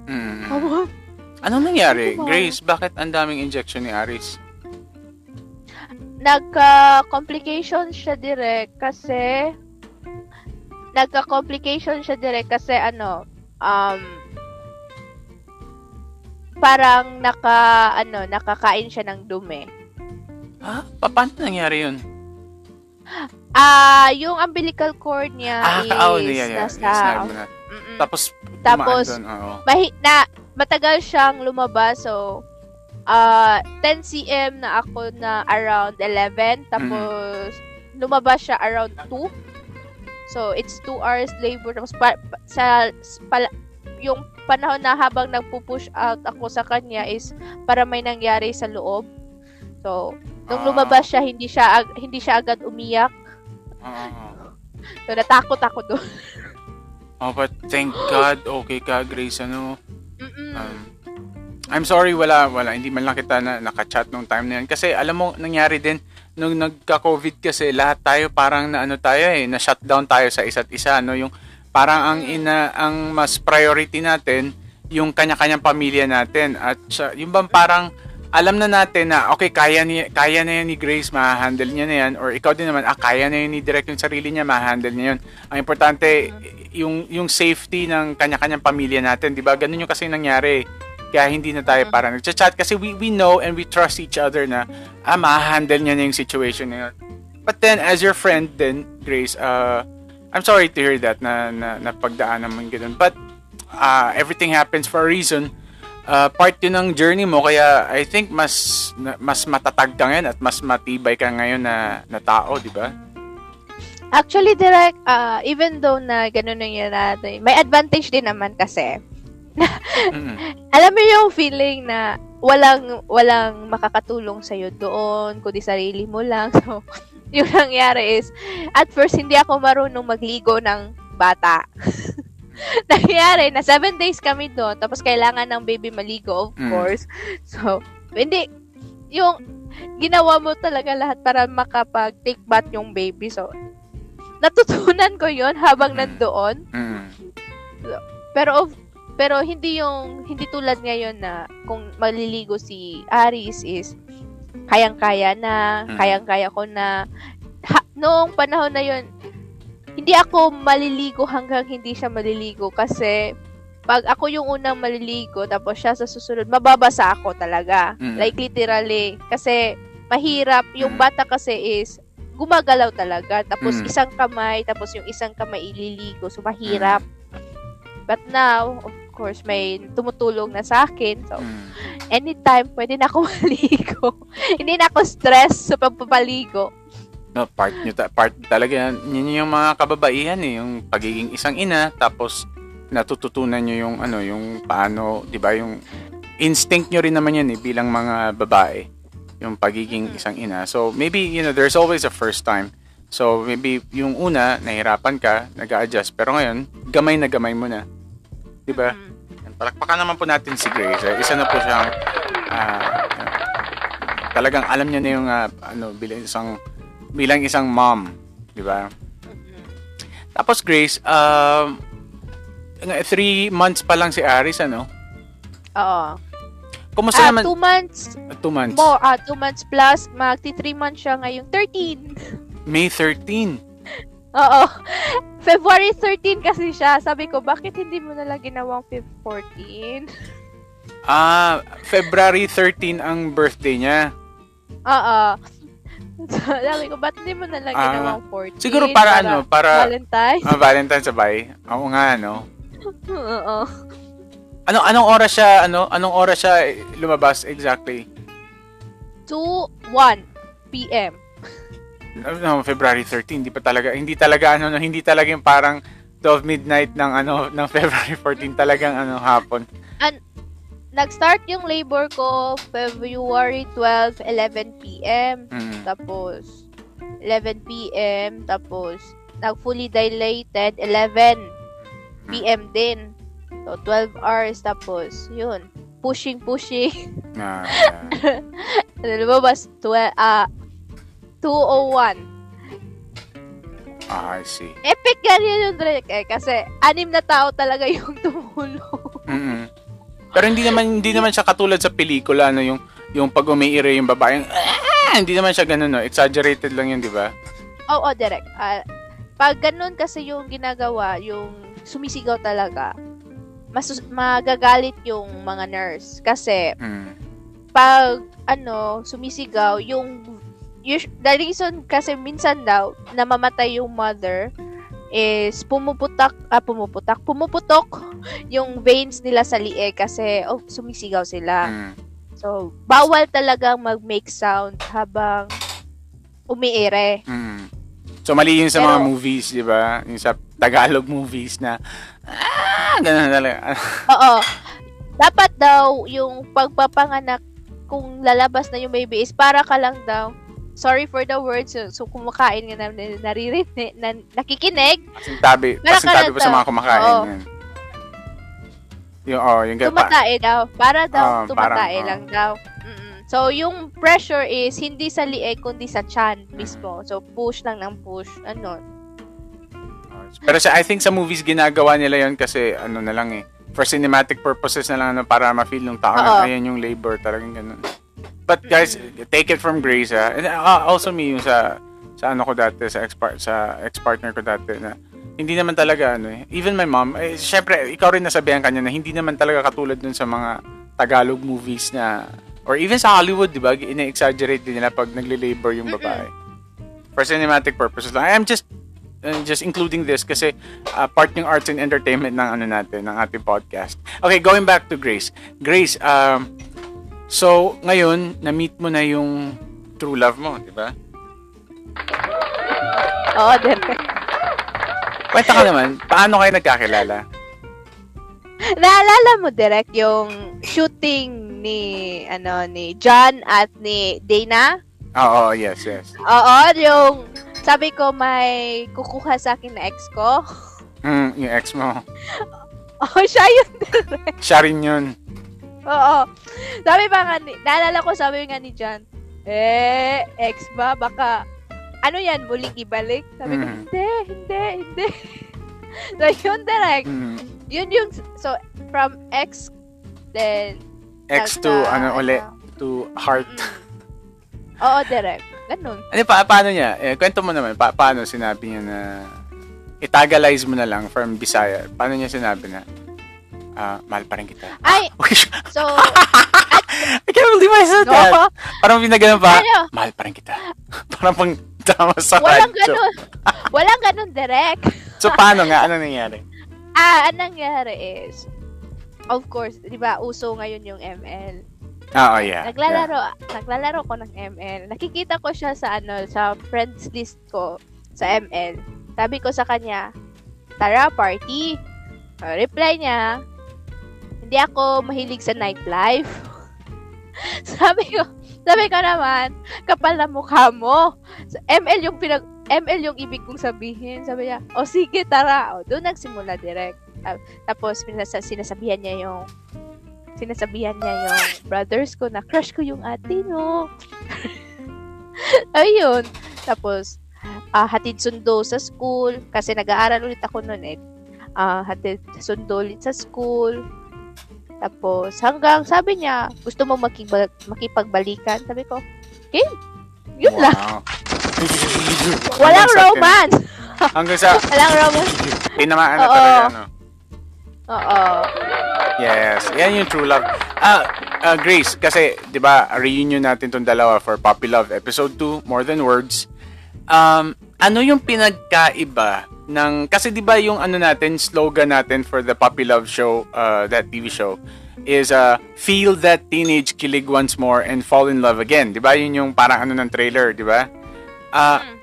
Mm. Tama. Anong nangyari, Ano? Grace? Bakit ang daming injection ni Aris? nagka-complication siya direct kasi nagka-complication siya direct kasi ano um parang naka ano nakakain siya ng dumi. Ah, pa- paano nangyari yun? Ah, yung umbilical cord niya Ah, is ka- oh, yeah, yeah. nasa Yes. Mm-mm. Tapos, Tapos, oo. mahi na matagal siyang lumabas so ah 10 cm na ako na around 11 tapos lumabas siya around 2 so it's 2 hours labor tapos pa, pa- sa pala, yung panahon na habang nagpo-push out ako sa kanya is para may nangyari sa loob so nung Ah. lumabas siya hindi siya ag- hindi siya agad umiyak Oo. so natakot ako doon Oh, but thank God, okay ka, Grace, ano. Mm-mm. Um, I'm sorry, wala, wala. Hindi man lang kita na nakachat nung time na yan. Kasi alam mo, nangyari din, nung nagka-COVID kasi, lahat tayo parang na ano tayo eh, na shutdown tayo sa isa't isa, no? Yung parang ang ina, ang mas priority natin, yung kanya-kanyang pamilya natin. At sa, yung bang parang, alam na natin na, okay, kaya, ni, kaya na yan ni Grace, ma-handle niya na yan. Or ikaw din naman, ah, kaya na yun ni Direct yung sarili niya, ma-handle niya yun. Ang importante, yung, yung safety ng kanya-kanyang pamilya natin, di ba? Ganun yung kasi nangyari. Kaya hindi na tayo parang nagchat-chat kasi we, we know and we trust each other na, ah, ma-handle niya na yung situation na yun. But then, as your friend then, Grace, uh, I'm sorry to hear that na, na, na pagdaanan mo yung ganun. But, uh, everything happens for a reason. Uh, part yun ng journey mo, kaya I think mas na- mas matatag ka ngayon at mas matibay ka ngayon na, na tao, di ba? Actually, direct, ah, even though na ganun nangyari natin, may advantage din naman kasi. Mm-mm. Alam mo yung feeling na walang walang makakatulong sa doon, kundi sarili mo lang. So, yung nangyari is, at first, hindi ako marunong magligo ng bata. nangyari na seven days kami doon, tapos kailangan ng baby maligo, of Mm. course. So, hindi, yung ginawa mo talaga lahat para makapag-take bath yung baby. So, natutunan ko yon habang Mm. nandoon. Mm. Pero of- pero hindi yung hindi tulad ngayon na kung maliligo si Aris is kayang-kaya na, Mm. kayang-kaya ko na ha, noong panahon na yon hindi ako maliligo hanggang hindi siya maliligo kasi pag ako yung unang maliligo tapos siya sa susunod mababasa ako talaga Mm. like literally kasi mahirap yung Mm. bata kasi is gumagalaw talaga tapos Mm. isang kamay tapos yung isang kamay ililigo so mahirap But now, course, may tumutulong na sa akin. So, Mm. anytime, pwede na ako maligo. Hindi na ako stress sa pagpapaligo. No, part nyo, ta- part talaga yan. Yun yung mga kababaihan eh, yung pagiging isang ina, tapos natututunan nyo yung ano, yung paano, di ba, yung instinct nyo rin naman yan eh, bilang mga babae, yung pagiging isang ina. So, maybe, you know, there's always a first time. So, maybe yung una, nahirapan ka, nag adjust pero ngayon, gamay na gamay mo na. Di ba? Mm. Palakpakan naman po natin si Grace. Eh. Isa na po siyang ah, talagang alam niya na yung ah, ano bilang isang bilang isang mom, di ba? Tapos Grace, um nga, three months pa lang si Aris ano. Oo. Kumusta Ah, naman? two months Two months. more, ah, two months plus, magti three months siya ngayong 13. May 13. Oo. February 13 kasi siya. Sabi ko, bakit hindi mo nalang ginawang Feb 14? Ah, February 13 ang birthday niya. Oo. So, sabi ko, ba't hindi mo nalang Ah, ginawang 14? Siguro para, ano, para Valentine's? ah, Valentine's sabay. Oo nga, ano. Oo. Ano anong oras siya ano anong oras siya lumabas exactly? 2, 1 p.m. No, February 13, hindi pa talaga hindi talaga ano no, hindi talaga yung parang 12 midnight ng ano ng February 14 talagang ano hapon. Nag-start yung labor ko February 12, 11 p.m. Mm. Tapos, 11 p.m. Tapos, nag-fully dilated 11 p.m. din. So, 12 hours. Tapos, yun. Pushing, pushing. Ah, Ano lumabas? 12, ah, 201. ah, I see. Epic ganyan yung direct eh. Kasi, anim na tao talaga yung tumulong. mm Pero hindi naman hindi naman siya katulad sa pelikula no yung yung pag umiire yung babae. yung, "Ah!" hindi naman siya ganun no. Exaggerated lang yun, di ba? Oo, direct. Ah, pag ganun kasi yung ginagawa, yung sumisigaw talaga, mas magagalit yung mga nurse. Kasi, Mm. pag, ano, sumisigaw, yung, us- the reason kasi minsan daw, namamatay yung mother, is pumuputak, ah, pumuputak, pumuputok yung veins nila sa lieg kasi oh, sumisigaw sila. Mm. So, bawal talagang mag-make sound habang umiire. Mm. So mali yun sa mga Pero- movies, di ba? Yung sa Tagalog movies na ah, ganun talaga. Oo. Dapat daw yung pagpapanganak kung lalabas na yung baby is para ka lang daw. Sorry for the words. So, so kumakain nga na, na naririnig, na, nakikinig, Pasintabi, Para pasintabi ka pa sa mga kumakain. Yan. Yung, oh, yung ganun pa. tumatae daw. Para daw, Ah, tumatae parang, lang daw. Mm-mm. So, yung pressure is hindi sa lieg, kundi sa chan mismo. So, push lang ng push. Ano? Pero sa, I think sa movies ginagawa nila yon kasi ano na lang eh. For cinematic purposes na lang ano, para ma-feel ng tao na ayan yung labor, talagang ganun. But guys, take it from Grace ha. And uh, also me yung sa sa ano ko dati sa ex sa ex-partner ko dati na hindi naman talaga ano eh. Even my mom, eh, syempre ikaw rin nasabihan kanya na hindi naman talaga katulad dun sa mga Tagalog movies na or even sa Hollywood, 'di ba? Ina-exaggerate din nila pag nagle-labor yung babae. For cinematic purposes lang. I'm just uh, just including this kasi uh, part ng arts and entertainment ng ano natin, ng ating podcast. Okay, going back to Grace. Grace, um, so ngayon, na-meet mo na yung true love mo, di ba? Oo, direct. Kwenta ka naman, paano kayo nagkakilala? Naalala mo direct yung shooting ni ano ni John at ni Dana? Oo, yes, yes. Oo, yung sabi ko may kukuha sa akin na ex ko. Mm, yung ex mo. Oh, siya yun. Siya rin yun. Oo. Sabi pa nga ni, naalala ko sabi nga ni John, eh, ex ba? Baka, ano yan, muling ibalik? Sabi ko, Mhm. hindi, hindi, hindi. so, yun direct. Mm. Yun yung, so, from ex, then, Ex to, nagka- ano, uli, ano, to heart. mm. Oo, direct. Ganun. Ano pa, paano niya? Eh, kwento mo naman, pa, paano sinabi niya na itagalize mo na lang from Bisaya? Paano niya sinabi na, ah, mahal pa rin kita? Ay, Uy, so, I can't believe I said that. no, Parang pinagano pa, Ano? mahal pa rin kita. Parang pang tama sa walang radyo. ganun. Walang ganun direct. So, paano nga? Ano nangyari? Ah, anong nangyari is, of course, di ba, uso ngayon yung ML. Ah, oh, yeah. Naglalaro, naglalaro ko ng ML. Nakikita ko siya sa ano, sa friends list ko sa ML. Sabi ko sa kanya, tara, party. Uh, reply niya, hindi ako mahilig sa nightlife. sabi ko, sabi ko naman, kapal na mukha mo. So, ML yung pinag, ML yung ibig kong sabihin. Sabi niya, o sige, tara. O, doon nagsimula direct. Ta- Tapos, pinasa- sinasabihan niya yung sinasabihan niya yung brothers ko na crush ko yung ate, no? Ayun. Tapos, ah, hatid sundo sa school. Kasi nag-aaral ulit ako noon eh. Ah, hatid sundo ulit sa school. Tapos, hanggang sabi niya, gusto mo makibag- makipagbalikan? Sabi ko, game. Yun lang. Wow. Walang Hanggang sa tin- romance. Hanggang sa Walang romance. tinamaan na talaga, no? Oo. Yes, yan yung true love. Ah, ah, Grace, kasi 'di ba, reunion natin tong dalawa for Puppy Love episode 2, More Than Words. Um, ano yung pinagkaiba ng kasi 'di ba yung ano natin slogan natin for the Puppy Love show, uh, that TV show is uh, feel that teenage kilig once more and fall in love again. 'Di ba? Yun yung parang ano ng trailer, 'di ba? Mm.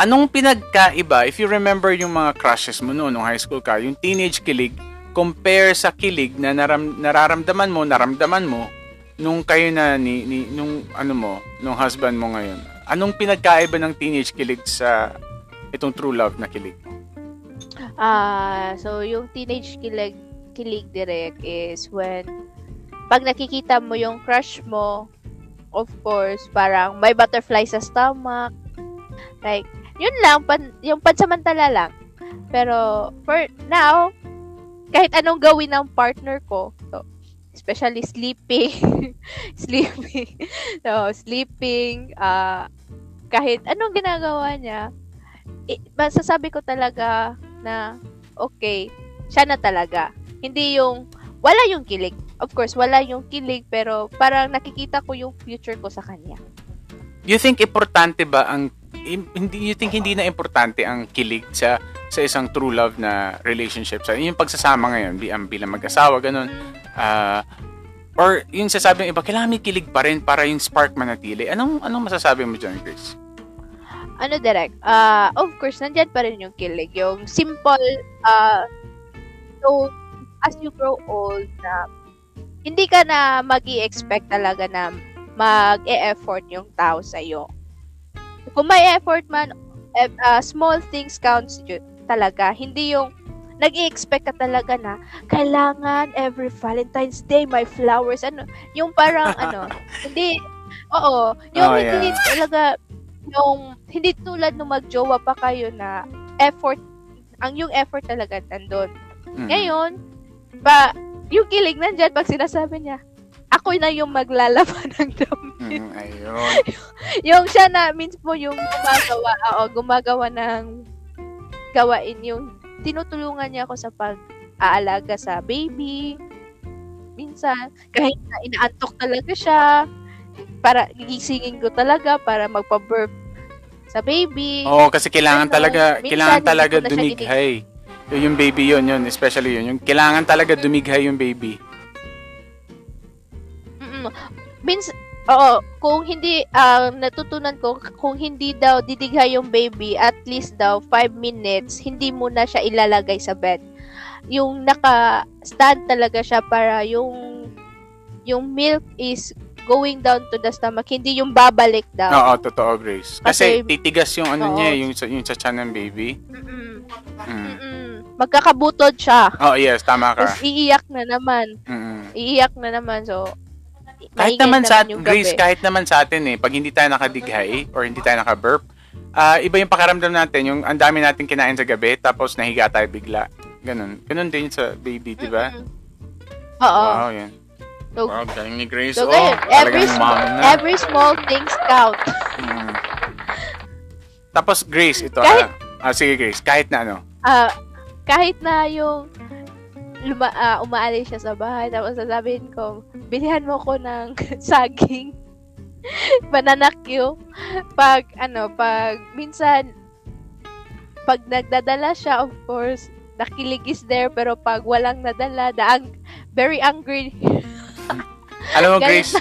anong pinagkaiba if you remember yung mga crushes mo noon nung high school ka, yung teenage kilig compare sa kilig na naram, nararamdaman mo, naramdaman mo nung kayo na ni, ni nung ano mo, nung husband mo ngayon. Anong pinagkaiba ng teenage kilig sa itong true love na kilig? Ah, so yung teenage kilig kilig direct is when pag nakikita mo yung crush mo, of course, parang may butterfly sa stomach. Like, yun lang, pan, yung pansamantala lang. Pero, for now, kahit anong gawin ng partner ko, so, especially sleeping, sleeping, so, sleeping, ah, kahit anong ginagawa niya, i- masasabi ko talaga na okay, siya na talaga. Hindi yung wala yung kilig. Of course, wala yung kilig pero parang nakikita ko yung future ko sa kanya. You think importante ba ang hindi you think hindi na importante ang kilig sa sa isang true love na relationship sa yung pagsasama ngayon bi ang bilang mag-asawa ganun ah or yung sasabi ng iba kailangan may kilig pa rin para yung spark manatili anong anong masasabi mo diyan Chris Ano direct? Ah, of course, nandyan pa rin yung kilig. Yung simple, ah, so, as you grow old, na hindi ka na mag expect talaga na mag-e-effort yung tao sa'yo. Kung may effort man, ah, small things counts talaga. Hindi yung nag expect ka talaga na kailangan every Valentine's Day may flowers. Ano, yung parang ano, hindi, oo, yung Oh, hindi yeah. talaga, yung, hindi tulad nung magjowa pa kayo na effort, ang yung effort talaga nandun. Mm. Ngayon, ba, yung kilig nandyan pag sinasabi niya, ako na yung maglalaban ng damit. Mm, ayun yung siya na, means po yung gumagawa, oo, gumagawa ng gawain yung tinutulungan niya ako sa pag-aalaga sa baby. Minsan, kahit na inaantok talaga siya, para gigisingin ko talaga para magpa-burp sa baby. Oo, kasi kailangan Ano, talaga, minsan kailangan talaga dumighay. Yung, baby yun, yun, especially yun. Yung kailangan talaga dumighay yung baby. Mm-mm. Means, oo, kung hindi, ah, natutunan ko, kung hindi daw didighay yung baby, at least daw 5 minutes, hindi mo na siya ilalagay sa bed. Yung naka-stand talaga siya para yung yung milk is going down to the stomach, hindi yung babalik daw. Oo, totoo, Grace. Kasi, Kasi- titigas yung ano Oo. niya, yung, yung sa ng baby. Mm-mm. Mm. Mm-mm. Magkakabutod siya. Oh, yes, tama ka. Tapos iiyak na naman. Mm. Iiyak na naman. So, Kahit naman sa yung Grace, gabi. kahit naman sa atin eh, pag hindi tayo nakadighay or hindi tayo nakaburp, ah iba yung pakaramdam natin, yung ang dami natin kinain sa gabi, tapos nahiga tayo bigla. Ganun. Ganun din sa baby, di ba? Oo. Wow, yan. So, Wow, galing ni Grace. so oh, every, small, every small things count. Mm. Tapos Grace, ito. Kahit- ah, ah, sige Grace, kahit na ano. Ah, kahit na yung luma, ah, umaalis siya sa bahay, tapos sasabihin ko, bilihan mo ko ng saging, banana Q. Pag, ano, pag, minsan, pag nagdadala siya, of course, nakilig is there, pero pag walang nadala, the ang, very angry. Alam mo Grace,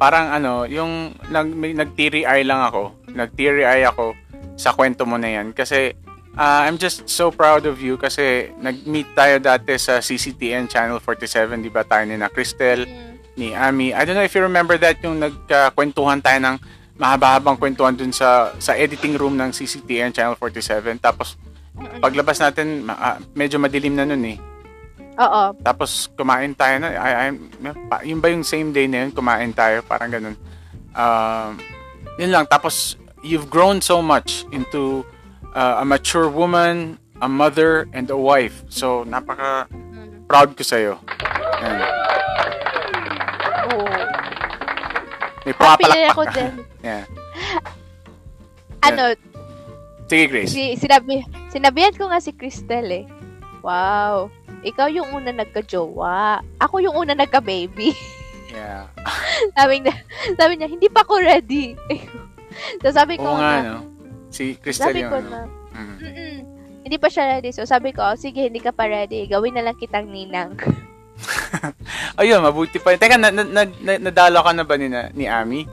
parang ano, yung nag, may, nag-teary eye lang ako. Nag-teary eye ako sa kwento mo na yan. Kasi, ah, I'm just so proud of you kasi nag-meet tayo dati sa CCTN Channel 47, di ba tayo ni na Cristel, ni Ami. I don't know if you remember that, yung nagkakwentuhan tayo ng mahaba-habang kwentuhan dun sa sa editing room ng CCTN Channel 47. Tapos, paglabas natin, ma- ah, medyo madilim na nun eh. Oo. Tapos kumain tayo na ay pa- yun ba yung same day na yun kumain tayo parang ganun. Um yun lang tapos you've grown so much into uh, a mature woman, a mother and a wife. So napaka proud ko sa Yan. Oo. May Happy din pumapalakpak ako ka. din. Yeah. Ano, Sige, Grace. si, sinabi, sinabihan ko nga si Cristel eh. Wow. Ikaw yung una nagka-jowa. Ako yung una nagka-baby. Yeah. sabi niya, sabi niya, hindi pa ako ready. so sabi ko Oo nga, no? Si Crystal sabi yung... ko ano. na, Mm. mm hindi pa siya ready. So sabi ko, sige, hindi ka pa ready. Gawin na lang kitang ninang. Ayun, mabuti pa. Teka, na, na, na, na- nadalo ka na ba ni, na, ni Ami?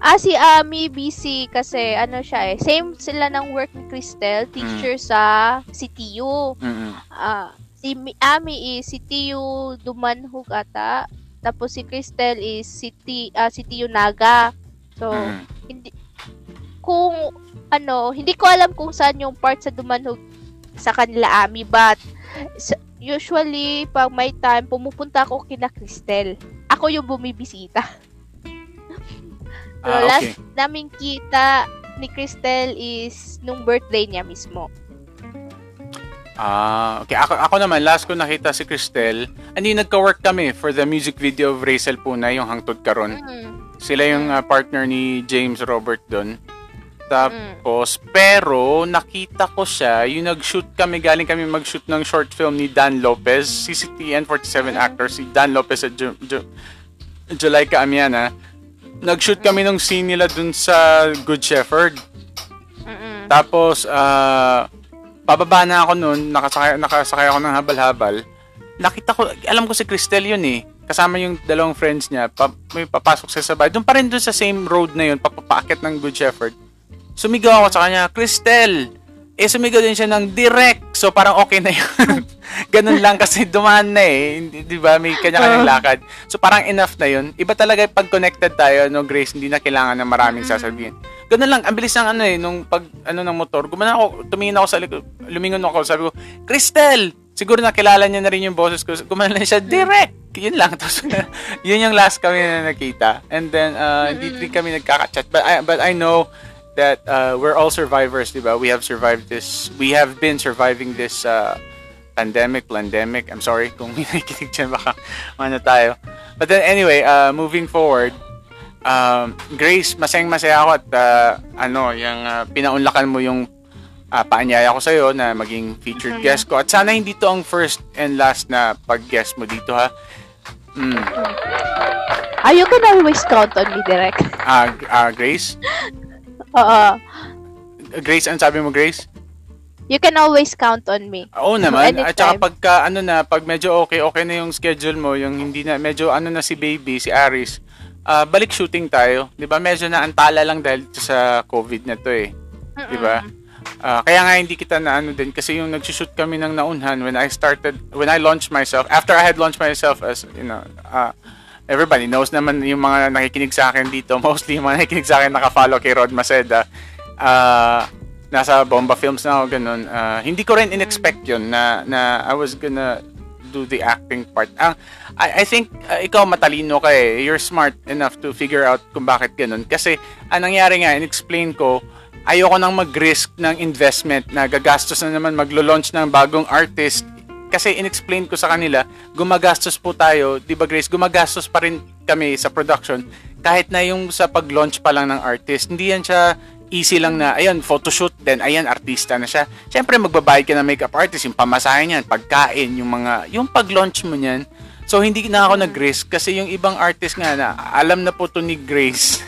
ah, si Ami busy kasi ano siya eh. Same sila ng work ni Cristel, teacher sa CTU. Mm-mm. Ah, si Mi- Ami is CTU Dumanhog ata. Tapos si Cristel is City ah CTU Naga. So, Mm. hindi kung ano, hindi ko alam kung saan yung part sa Dumanhog sa kanila Ami but usually pag may time pumupunta ako kina Cristel. Ako yung bumibisita. So, Ah, last okay. namin kita ni Cristel is nung birthday niya mismo. Ah, okay. Ako, ako naman, last ko nakita si Cristel, hindi nagka-work kami for the music video of Rachel Puna, yung Hangtod Karon. Mm. Sila yung ah, partner ni James Robert doon. Tapos, pero nakita ko siya, yung nag-shoot kami, galing kami mag-shoot ng short film ni Dan Lopez, CCTN 47 actor, si Dan Lopez at Ju- Ju- Julayka Amiana. Nag-shoot kami ng scene nila dun sa Good Shepherd. Mm-mm. Tapos, ah, pababa na ako noon, nakasakay, nakasakay ako ng habal-habal. Nakita ko, alam ko si Cristel yun eh. Kasama yung dalawang friends niya, pa, may papasok sa sabay. Doon pa rin doon sa same road na yun, papapaakit ng Good Shepherd. Sumigaw ako sa kanya, Cristel! Eh, sumigaw din siya ng direct. So, parang okay na yun. Ganun lang kasi dumaan na eh. Hindi- Di ba? May kanya-kanyang lakad. So, parang enough na yun. Iba talaga pag connected tayo, no, Grace, hindi na kailangan ng maraming sasabihin. Ganun lang. Ang bilis ng ano eh, nung pag, ano ng motor. Gumana ako, tumingin ako sa likod, lumingon ako, sabi ko, Cristel! Siguro nakilala niya na rin yung boses ko. Gumana lang siya, direct! Yun lang. Tapos, yun yung last kami na nakita. And then, uh, hindi rin kami nagkaka-chat. But I, but I know that uh, we're all survivors, di ba? We have survived this. We have been surviving this uh, pandemic, pandemic. I'm sorry kung may nakikinig dyan, baka ano tayo. But then anyway, uh, moving forward, um, Grace, masayang masaya ako at uh, ano, yung uh, pinaunlakan mo yung uh, paanyaya ko sa'yo na maging featured guest ko. At sana hindi to ang first and last na pag-guest mo dito ha. Mm. Ah, you can always count on me, direct. Ah, ah, Grace? Oo. Grace, ano sabi mo, Grace? You can always count on me. Oo naman. Anytime. At saka pagka ano na, pag medyo okay, okay na yung schedule mo, yung hindi na, medyo ano na si baby, si Aris, ah, balik shooting tayo. 'Di ba Medyo na antala lang dahil sa COVID na to eh. 'Di ba? Ah, kaya nga hindi kita na ano din kasi yung nagsushoot kami ng naunhan when I started, when I launched myself, after I had launched myself as, you know, ah, everybody knows naman yung mga nakikinig sa akin dito, mostly yung mga nakikinig sa akin nakafollow kay Rod Maceda. Ah, nasa Bomba Films na ako ganun. Ah, hindi ko rin in-expect yun na, na I was gonna do the acting part. Ang I, I think ah, ikaw matalino ka eh. You're smart enough to figure out kung bakit ganun. Kasi ang nangyari nga, in-explain ko, ayoko nang mag-risk ng investment na gagastos na naman maglo-launch ng bagong artist. Kasi in-explain ko sa kanila, gumagastos po tayo, di ba Grace, gumagastos pa rin kami sa production kahit na yung sa pag-launch pa lang ng artist. Hindi yan siya easy lang na, ayan, photoshoot, then ayan, artista na siya. Siyempre, magbabayad ka ng makeup artist, yung pamasahe niyan, pagkain, yung mga, yung pag-launch mo niyan. So, hindi na ako nag-risk kasi yung ibang artist nga na, alam na po to ni Grace,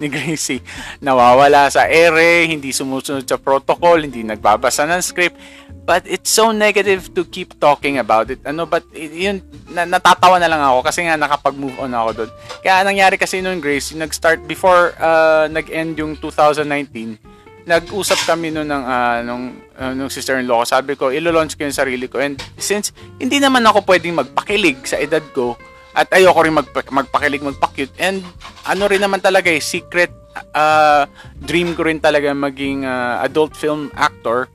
ni Gracie, nawawala sa ere, hindi sumusunod sa protocol, hindi nagbabasa ng script. But it's so negative to keep talking about it. Ano, but yun, na, natatawa na lang ako kasi nga nakapag-move on ako doon. Kaya nangyari kasi noon, Grace, nag-start before uh, nag-end yung 2019, nag-usap kami noon ng uh, nung uh, nung sister-in-law ko. Sabi ko, ilo-launch ko yung sarili ko. And since hindi naman ako pwedeng magpakilig sa edad ko, at ayoko rin magpa- magpakilig, magpa-cute. And ano rin naman talaga eh, secret uh, dream ko rin talaga maging uh, adult film actor.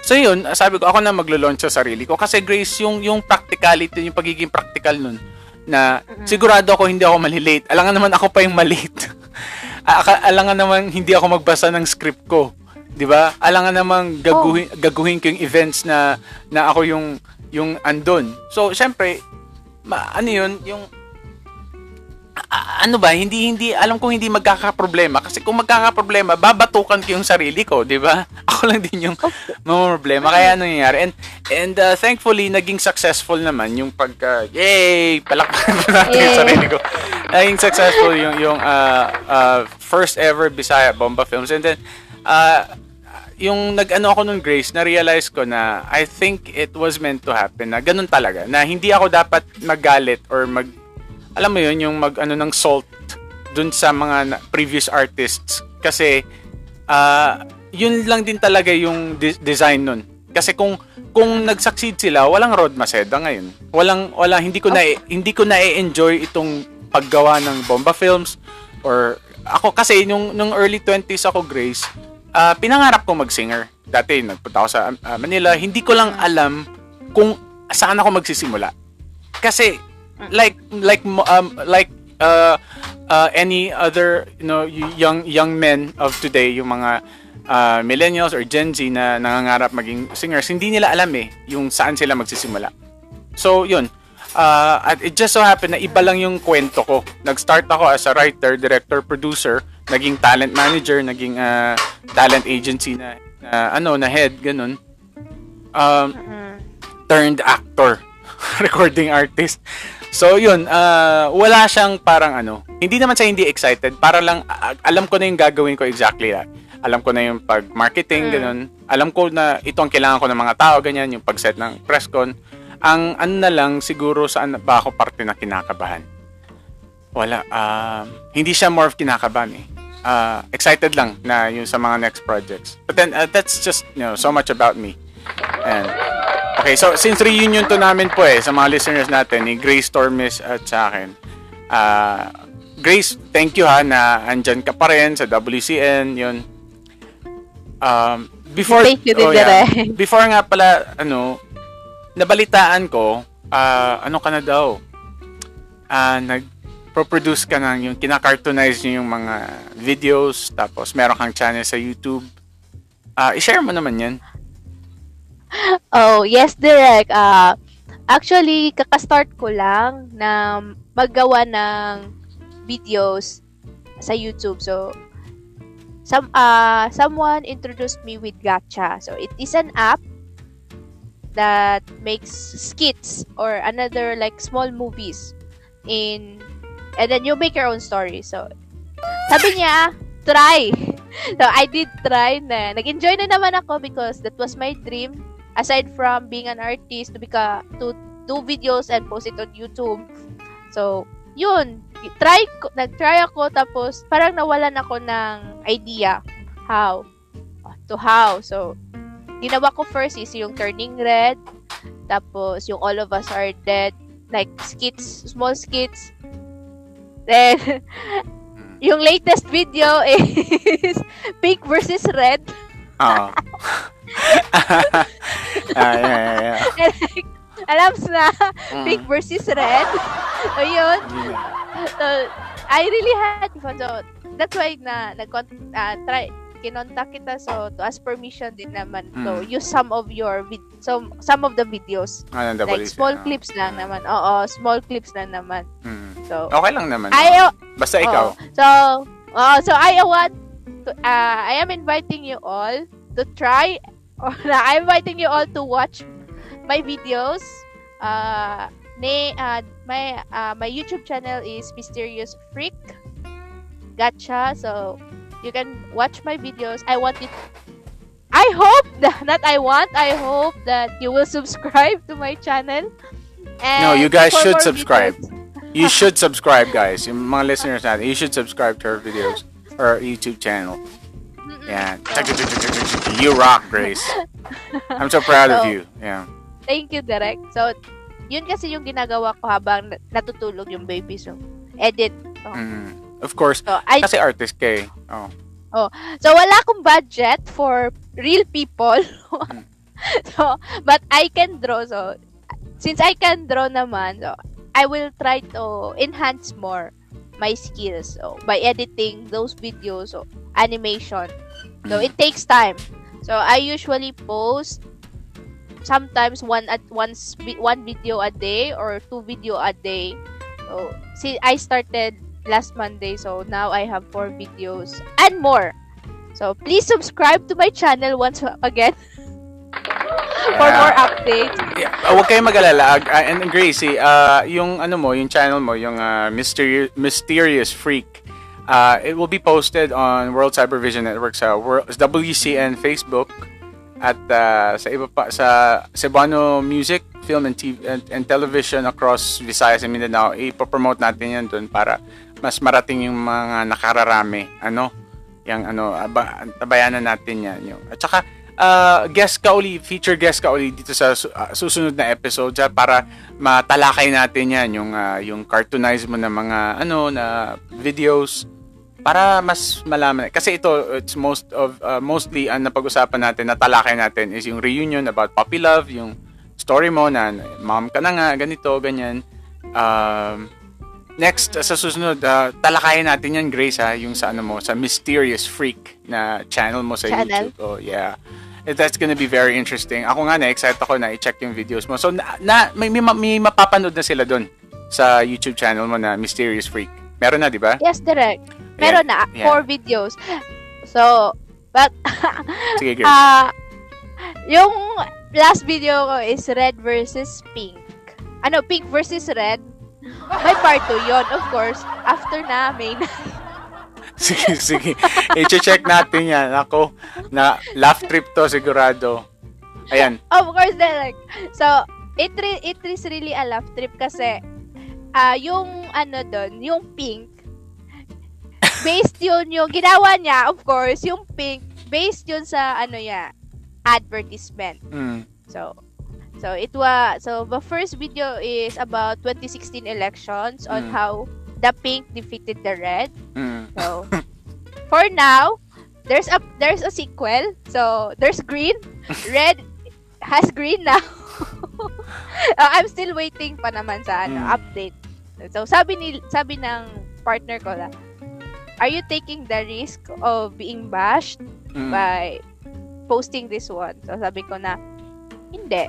So yun, sabi ko ako na maglo-launch sa sarili ko kasi Grace yung yung practicality, yung pagiging practical nun na sigurado ako hindi ako malilate. Alangan naman ako pa yung malate. Aka- Alangan naman hindi ako magbasa ng script ko. 'Di ba? Alangan naman gaguhin gaguhin ko yung events na na ako yung yung andon. So syempre ma, ano yun, yung a- ano ba, hindi hindi alam kong hindi magkakaproblema kasi kung magkakaproblema, babatukan ko yung sarili ko, 'di ba? Ako lang din yung problema. Kaya ano nangyayari? And and uh, thankfully naging successful naman yung pagka yay, palakpakan ko natin yung sarili ko. Naging successful yung yung uh, uh, first ever Bisaya Bomba Films and then uh, yung nag-ano ako nung Grace, na-realize ko na I think it was meant to happen na ganun talaga. Na hindi ako dapat magalit or mag, alam mo yun, yung mag ano ng salt dun sa mga na- previous artists. Kasi, ah yun lang din talaga yung de- design nun. Kasi kung kung nag-succeed sila, walang Rod Maceda ngayon. Walang wala hindi ko na hindi ko na enjoy itong paggawa ng Bomba Films or ako kasi nung nung early 20s ako Grace, ah, pinangarap ko mag-singer. Dati nagpunta ako sa ah, Manila, hindi ko lang alam kung saan ako magsisimula. Kasi like like um, like uh, uh, any other you know young young men of today, yung mga uh, millennials or Gen Z na nangangarap maging singers, hindi nila alam eh yung saan sila magsisimula. So, yun. Uh, at it just so happened na iba lang yung kwento ko. Nag-start ako as a writer, director, producer, naging talent manager, naging uh, talent agency na, na ano, na head, ganun. Um, turned actor, recording artist. So yun, uh, wala siyang parang ano, hindi naman siya hindi excited, para lang a- alam ko na yung gagawin ko exactly that. Alam ko na yung pag-marketing, Mm. ganun. Alam ko na ito ang kailangan ko ng mga tao, ganyan, yung pag-set ng press con. Ang ano na lang, siguro saan ba ako parte na kinakabahan? Wala. Um, hindi siya more of kinakabahan eh. Uh, excited lang na yung sa mga next projects. But then, uh, that's just, you know, so much about me. And, okay, so since reunion to namin po eh, sa mga listeners natin, ni Grace Tormes at sa akin, ah, Grace, thank you ha na andyan ka pa rin sa WCN, yun. Um, before, Thank you oh, yeah. Before nga pala, ano, nabalitaan ko, ah, ano ka na daw, ah, nag-produce ka ng yung kina-cartoonize niyo yung mga videos, tapos meron kang channel sa YouTube. Ah, i-share mo naman yan. Oh, yes, direct. Ah, actually, kakastart ko lang na maggawa ng videos sa YouTube. So, some uh, someone introduced me with Gacha. So, it is an app that makes skits or another like small movies in and then you make your own story. So, sabi niya, try. So, I did try na. Nag-enjoy na naman ako because that was my dream aside from being an artist to become to do videos and post it on YouTube. So, yun, try nag-try ako tapos parang nawalan ako ng idea how to how. So, ginawa ko first is yung Turning Red, tapos yung All of Us Are Dead, like skits, small skits. Then, yung latest video is Pink versus Red. Oo. ah, yeah, yeah, yeah. And like, alam na, Mm. pink versus red. so, yun. Eh. So, I really had fun. So, that's why na, nag uh, try, kinontak kita so to ask permission din naman to Mm. use some of your vid some some of the videos Ano, like small ah. clips lang naman oo small clips lang naman Mm. so Okay lang naman. I Basta ikaw. Oo. So, oh, so I want to, uh, I am inviting you all to try or I'm inviting you all to watch my videos. Uh, ne, uh, my uh, my YouTube channel is Mysterious Freak Gotcha. So, you can watch my videos. I want you I hope that not I want, I hope that you will subscribe to my channel. And No, you guys should subscribe. videos- You should subscribe, guys. My listeners natin, you should subscribe to her videos or YouTube channel. Mm-mm. Yeah. You rock, Grace. I'm so proud of you. Yeah. Thank you, Derek. So, yun kasi yung ginagawa ko habang na- natutulog yung baby. So, edit. Mm. Of course. So, I, Kasi artist ka eh. Oh. so wala akong budget for real people. so, but I can draw. So, since I can draw naman, so, I will try to enhance more my skills so, by editing those videos so animation. So, Mm. it takes time. So, I usually post sometimes one at once one video a day or two video a day. So, see, I started last Monday, so now I have four videos and more. So please subscribe to my channel once again for Yeah. more updates. Yeah, uh, huwag kayong mag-alala. Uh, and Gracie, uh, yung ano mo, yung channel mo, yung uh, Mysterious, Mysterious Freak, uh, it will be posted on World Cyber Vision Network sa World, WCN Facebook at uh, sa iba pa sa Cebuano Music, Film and, TV, and, and Television across Visayas and Mindanao. Ipopromote natin yan doon para mas marating yung mga nakararami. Ano? Yung ano, aba, tabayanan natin yan. Yung, at saka, uh, guest ka uli, feature guest ka uli dito sa uh, susunod na episode ha, para matalakay natin yan yung uh, yung cartoonize mo na mga ano na videos para mas malaman kasi ito it's most of uh, mostly ang napag-usapan natin natalakay natin is yung reunion about puppy love yung story mo na mom ka na nga ganito ganyan um, next uh, sa susunod uh, talakayin natin yan Grace ha yung sa ano mo sa Mysterious Freak na channel mo sa Channel? YouTube oh yeah Eh, That's gonna be very interesting. Ako nga na-excite ako na i-check yung videos mo. So, na, na may, may, ma- may mapapanood na sila doon sa YouTube channel mo na Mysterious Freak. Meron na, di ba? Yes, direct. Meron na, Yeah. four videos. So, but, Sige, Grace. ah, yung last video ko is red versus pink. Ano, pink versus red. May part 2 yun, of course. After na, may sige, sige. I-check natin yan. Ako, na laugh trip to sigurado. Ayan. Of course, direct. So, it, re- it is really a laugh trip kasi ah yung ano doon, yung pink, based yun yung ginawa niya, of course, yung pink, based yun sa ano ya advertisement. Mm. So, so it was, so the first video is about 2016 elections on Mm. how the pink defeated the red. Mm. So, for now, there's a there's a sequel. So, there's green, red has green now. Uh, I'm still waiting pa naman sa ano, Mm. update. So, sabi ni sabi ng partner ko na, are you taking the risk of being bashed Mm. by posting this one? So, sabi ko na, hindi.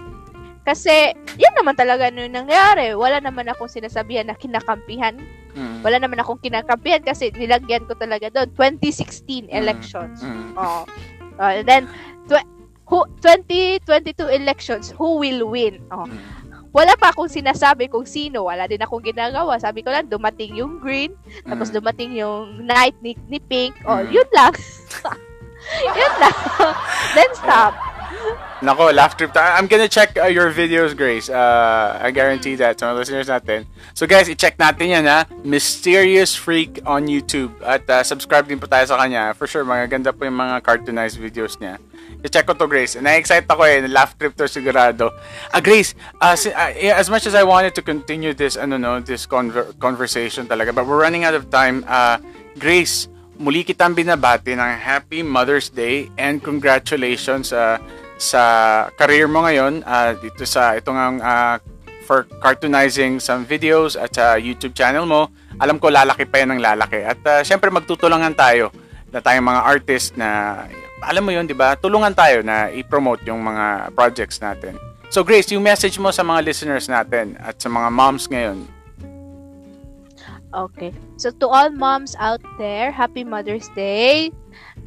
Kasi, yan naman talaga yung nangyari. Wala naman akong sinasabihan na kinakampihan Mm. wala naman akong kinakampihan kasi nilagyan ko talaga doon 2016 elections. Mm. Oh. Uh, then tw- who 2022 elections, who will win? Oh. Mm. Wala pa akong sinasabi kung sino, wala din akong ginagawa. Sabi ko lang dumating yung green, tapos Mm. dumating yung night ni, ni pink. Oh, Mm. yun lang. yun lang. then stop. Nako, laugh trip. ta- I'm gonna check uh, your videos, Grace. Uh, I guarantee that sa mga listeners natin. So guys, i-check natin yan ha. Mysterious Freak on YouTube. At uh, subscribe din po tayo sa kanya. For sure, mga ganda po yung mga cartoonized videos niya. I-check ko to, Grace. Na-excite ako eh. Laugh trip to sigurado. Ah, Grace, uh, si- uh, as much as I wanted to continue this, ano no, this conver- conversation talaga, but we're running out of time. Uh, Grace, muli kitang binabati ng Happy Mother's Day and congratulations uh, sa career mo ngayon uh, dito sa itong ang uh, for cartoonizing some videos at sa YouTube channel mo. Alam ko lalaki pa yan ng lalaki. At uh, syempre magtutulungan tayo na tayong mga artist na alam mo yun, di ba? Tulungan tayo na i-promote yung mga projects natin. So Grace, yung message mo sa mga listeners natin at sa mga moms ngayon. Okay. So to all moms out there, happy Mother's Day.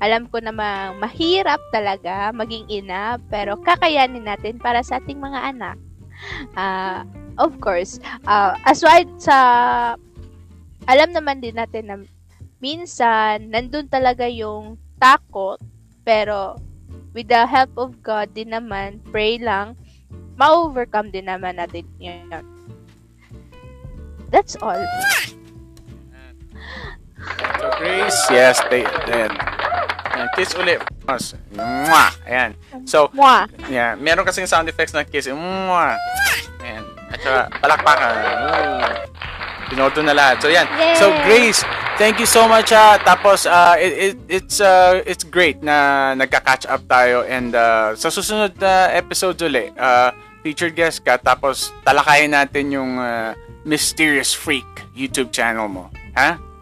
Alam ko namang mahirap talaga maging ina, pero kakayanin natin para sa ating mga anak. Ah, of course, ah, aside sa alam naman din natin na minsan nandun talaga yung takot, pero with the help of God din naman, pray lang, ma-overcome din naman natin yun. That's all. So Grace, yes, they, ayan. Ayan, kiss ulit. Mas, mwah! Ayan. So, Mwah! yeah, meron kasing sound effects na kiss. Mwah! Ayan. At saka, palakpakan. Pinoto na lahat. So, yan. Yay! So, Grace, thank you so much ha. Tapos, uh, it, it, it's, uh, it's great na nagka-catch up tayo. And uh, sa susunod na episodes uli, uh, featured guest ka. Tapos, talakayin natin yung uh, Mysterious Freak YouTube channel mo. Ha? Uy,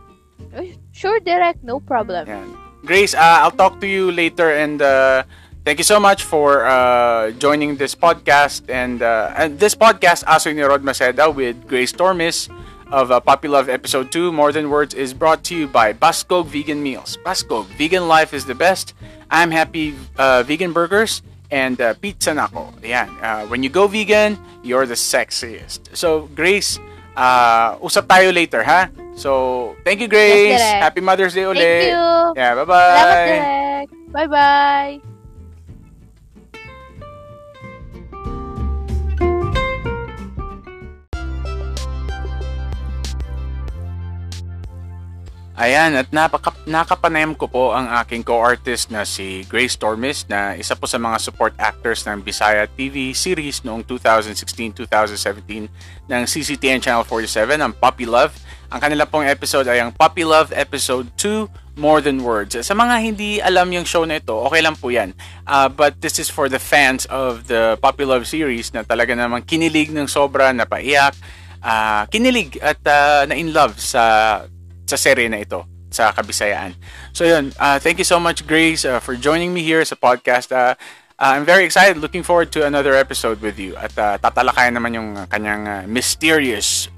Sure, Derek, No problem. Yan. Grace, uh, I'll talk to you later and uh, thank you so much for uh, joining this podcast. And, uh, and this podcast, Aso ni Rod Maceda with Grace Tormis of uh, Puppy Love Episode 2, More Than Words, is brought to you by Bascog Vegan Meals. Bascog, vegan life is the best. I'm happy uh, vegan burgers and uh, pizza nako. Uh, when you go vegan, you're the sexiest. So, Grace, uh, usap tayo later, ha? So, thank you, Grace. Direk. Happy Mother's Day ulit. Thank you. Yeah, bye-bye. Salamat, Direk. Bye-bye. Ayan, at napaka, nakapanayam ko po ang aking co-artist na si Grace Tormis na isa po sa mga support actors ng Bisaya TV series noong 2016-2017 ng CCTN Channel 47, ang Puppy Love. Ang kanila pong episode ay ang Puppy Love Episode 2, More Than Words. Sa mga hindi alam yung show na ito, okay lang po yan. Uh, but this is for the fans of the Puppy Love series na talaga namang kinilig ng sobra, napaiyak, uh, kinilig at uh, na-in love sa sa serye na ito sa Kabisayaan. So yun, uh, thank you so much Grace uh, for joining me here sa podcast. Uh, uh, I'm very excited, looking forward to another episode with you. At uh, tatalakayan naman yung kanyang uh, mysterious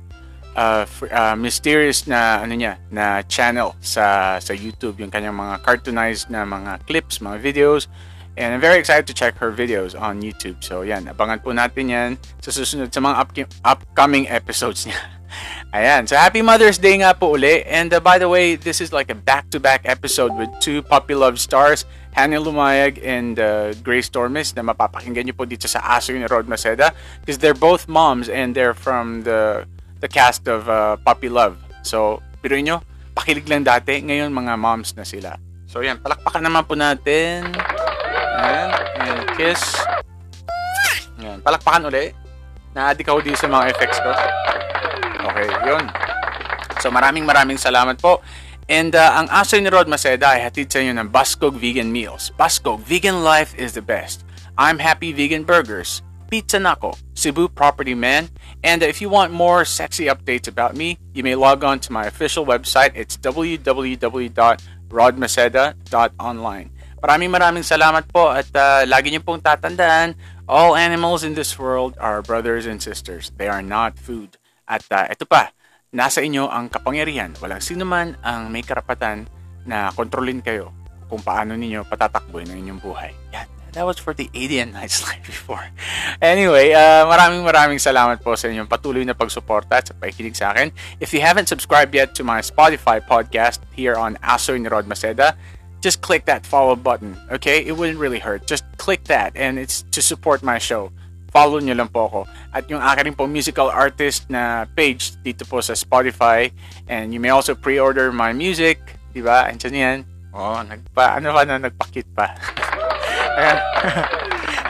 uh, uh, mysterious na ano niya na channel sa sa YouTube yung kanyang mga cartoonized na mga clips, mga videos. And I'm very excited to check her videos on YouTube. So yan, abangan po natin yan sa susunod sa mga upki- upcoming episodes niya. Ayan. So, happy Mother's Day nga po uli. And uh, by the way, this is like a back-to-back episode with two Puppy Love stars, Hannah Lumayag and uh, Grace Tormes na mapapakinggan niyo po dito sa Aso ni Rod Maceda because they're both moms and they're from the the cast of uh, Puppy Love. So, pero nyo, pakilig lang dati. Ngayon, mga moms na sila. So, yan. Palakpakan naman po natin. Ayan. And kiss. Ayan. Palakpakan uli. Na-addict ako dito sa mga effects ko. Okay, yun. So maraming maraming salamat po. And uh, ang aso ni Rod Maceda ay hatid sa inyo ng Bascog Vegan Meals. Bascog, vegan life is the best. I'm Happy Vegan Burgers, Pizza Nako, Cebu Property Man, and uh, if you want more sexy updates about me, you may log on to my official website. It's www.rodmaceda.online. Maraming maraming salamat po at uh, lagi niyo pong tatandaan, all animals in this world are brothers and sisters. They are not food. At uh, ito pa, nasa inyo ang kapangyarihan. Walang sino man ang may karapatan na kontrolin kayo kung paano ninyo patatakboy ng inyong buhay. Yan. That was for the 80 and Nights Live before. Anyway, uh, maraming maraming salamat po sa inyong patuloy na pagsuporta at sa pakikinig sa akin. If you haven't subscribed yet to my Spotify podcast here on Aso ni Rod Maceda, just click that follow button, okay? It wouldn't really hurt. Just click that and it's to support my show follow nyo lang po ako. At yung aking po musical artist na page dito po sa Spotify. And you may also pre-order my music. Diba? Andiyan yan. Oh, nagpa, ano ka na, nagpakit pa.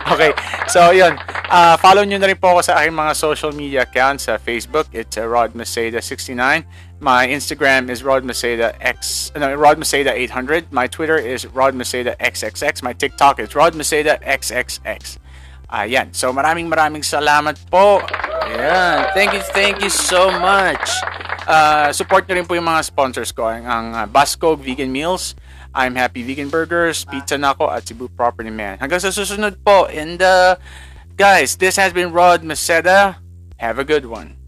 Okay. So, yun. Uh, follow nyo na rin po ako sa aking mga social media accounts sa Facebook. It's uh, Rod Maceda69. My Instagram is Rod Maceda X, no, Rod Maceda 800. My Twitter is Rod Maceda XXX. My TikTok is Rod Maceda XXX. Ayan. So maraming maraming salamat po. Ayan. Thank you, thank you so much. Uh, support nyo rin po yung mga sponsors ko. Ang, ang uh, Bascog Vegan Meals, I'm Happy Vegan Burgers, Pizza Nako, at Cebu Property Man. Hanggang sa susunod po. And uh, guys, this has been Rod Maceda. Have a good one.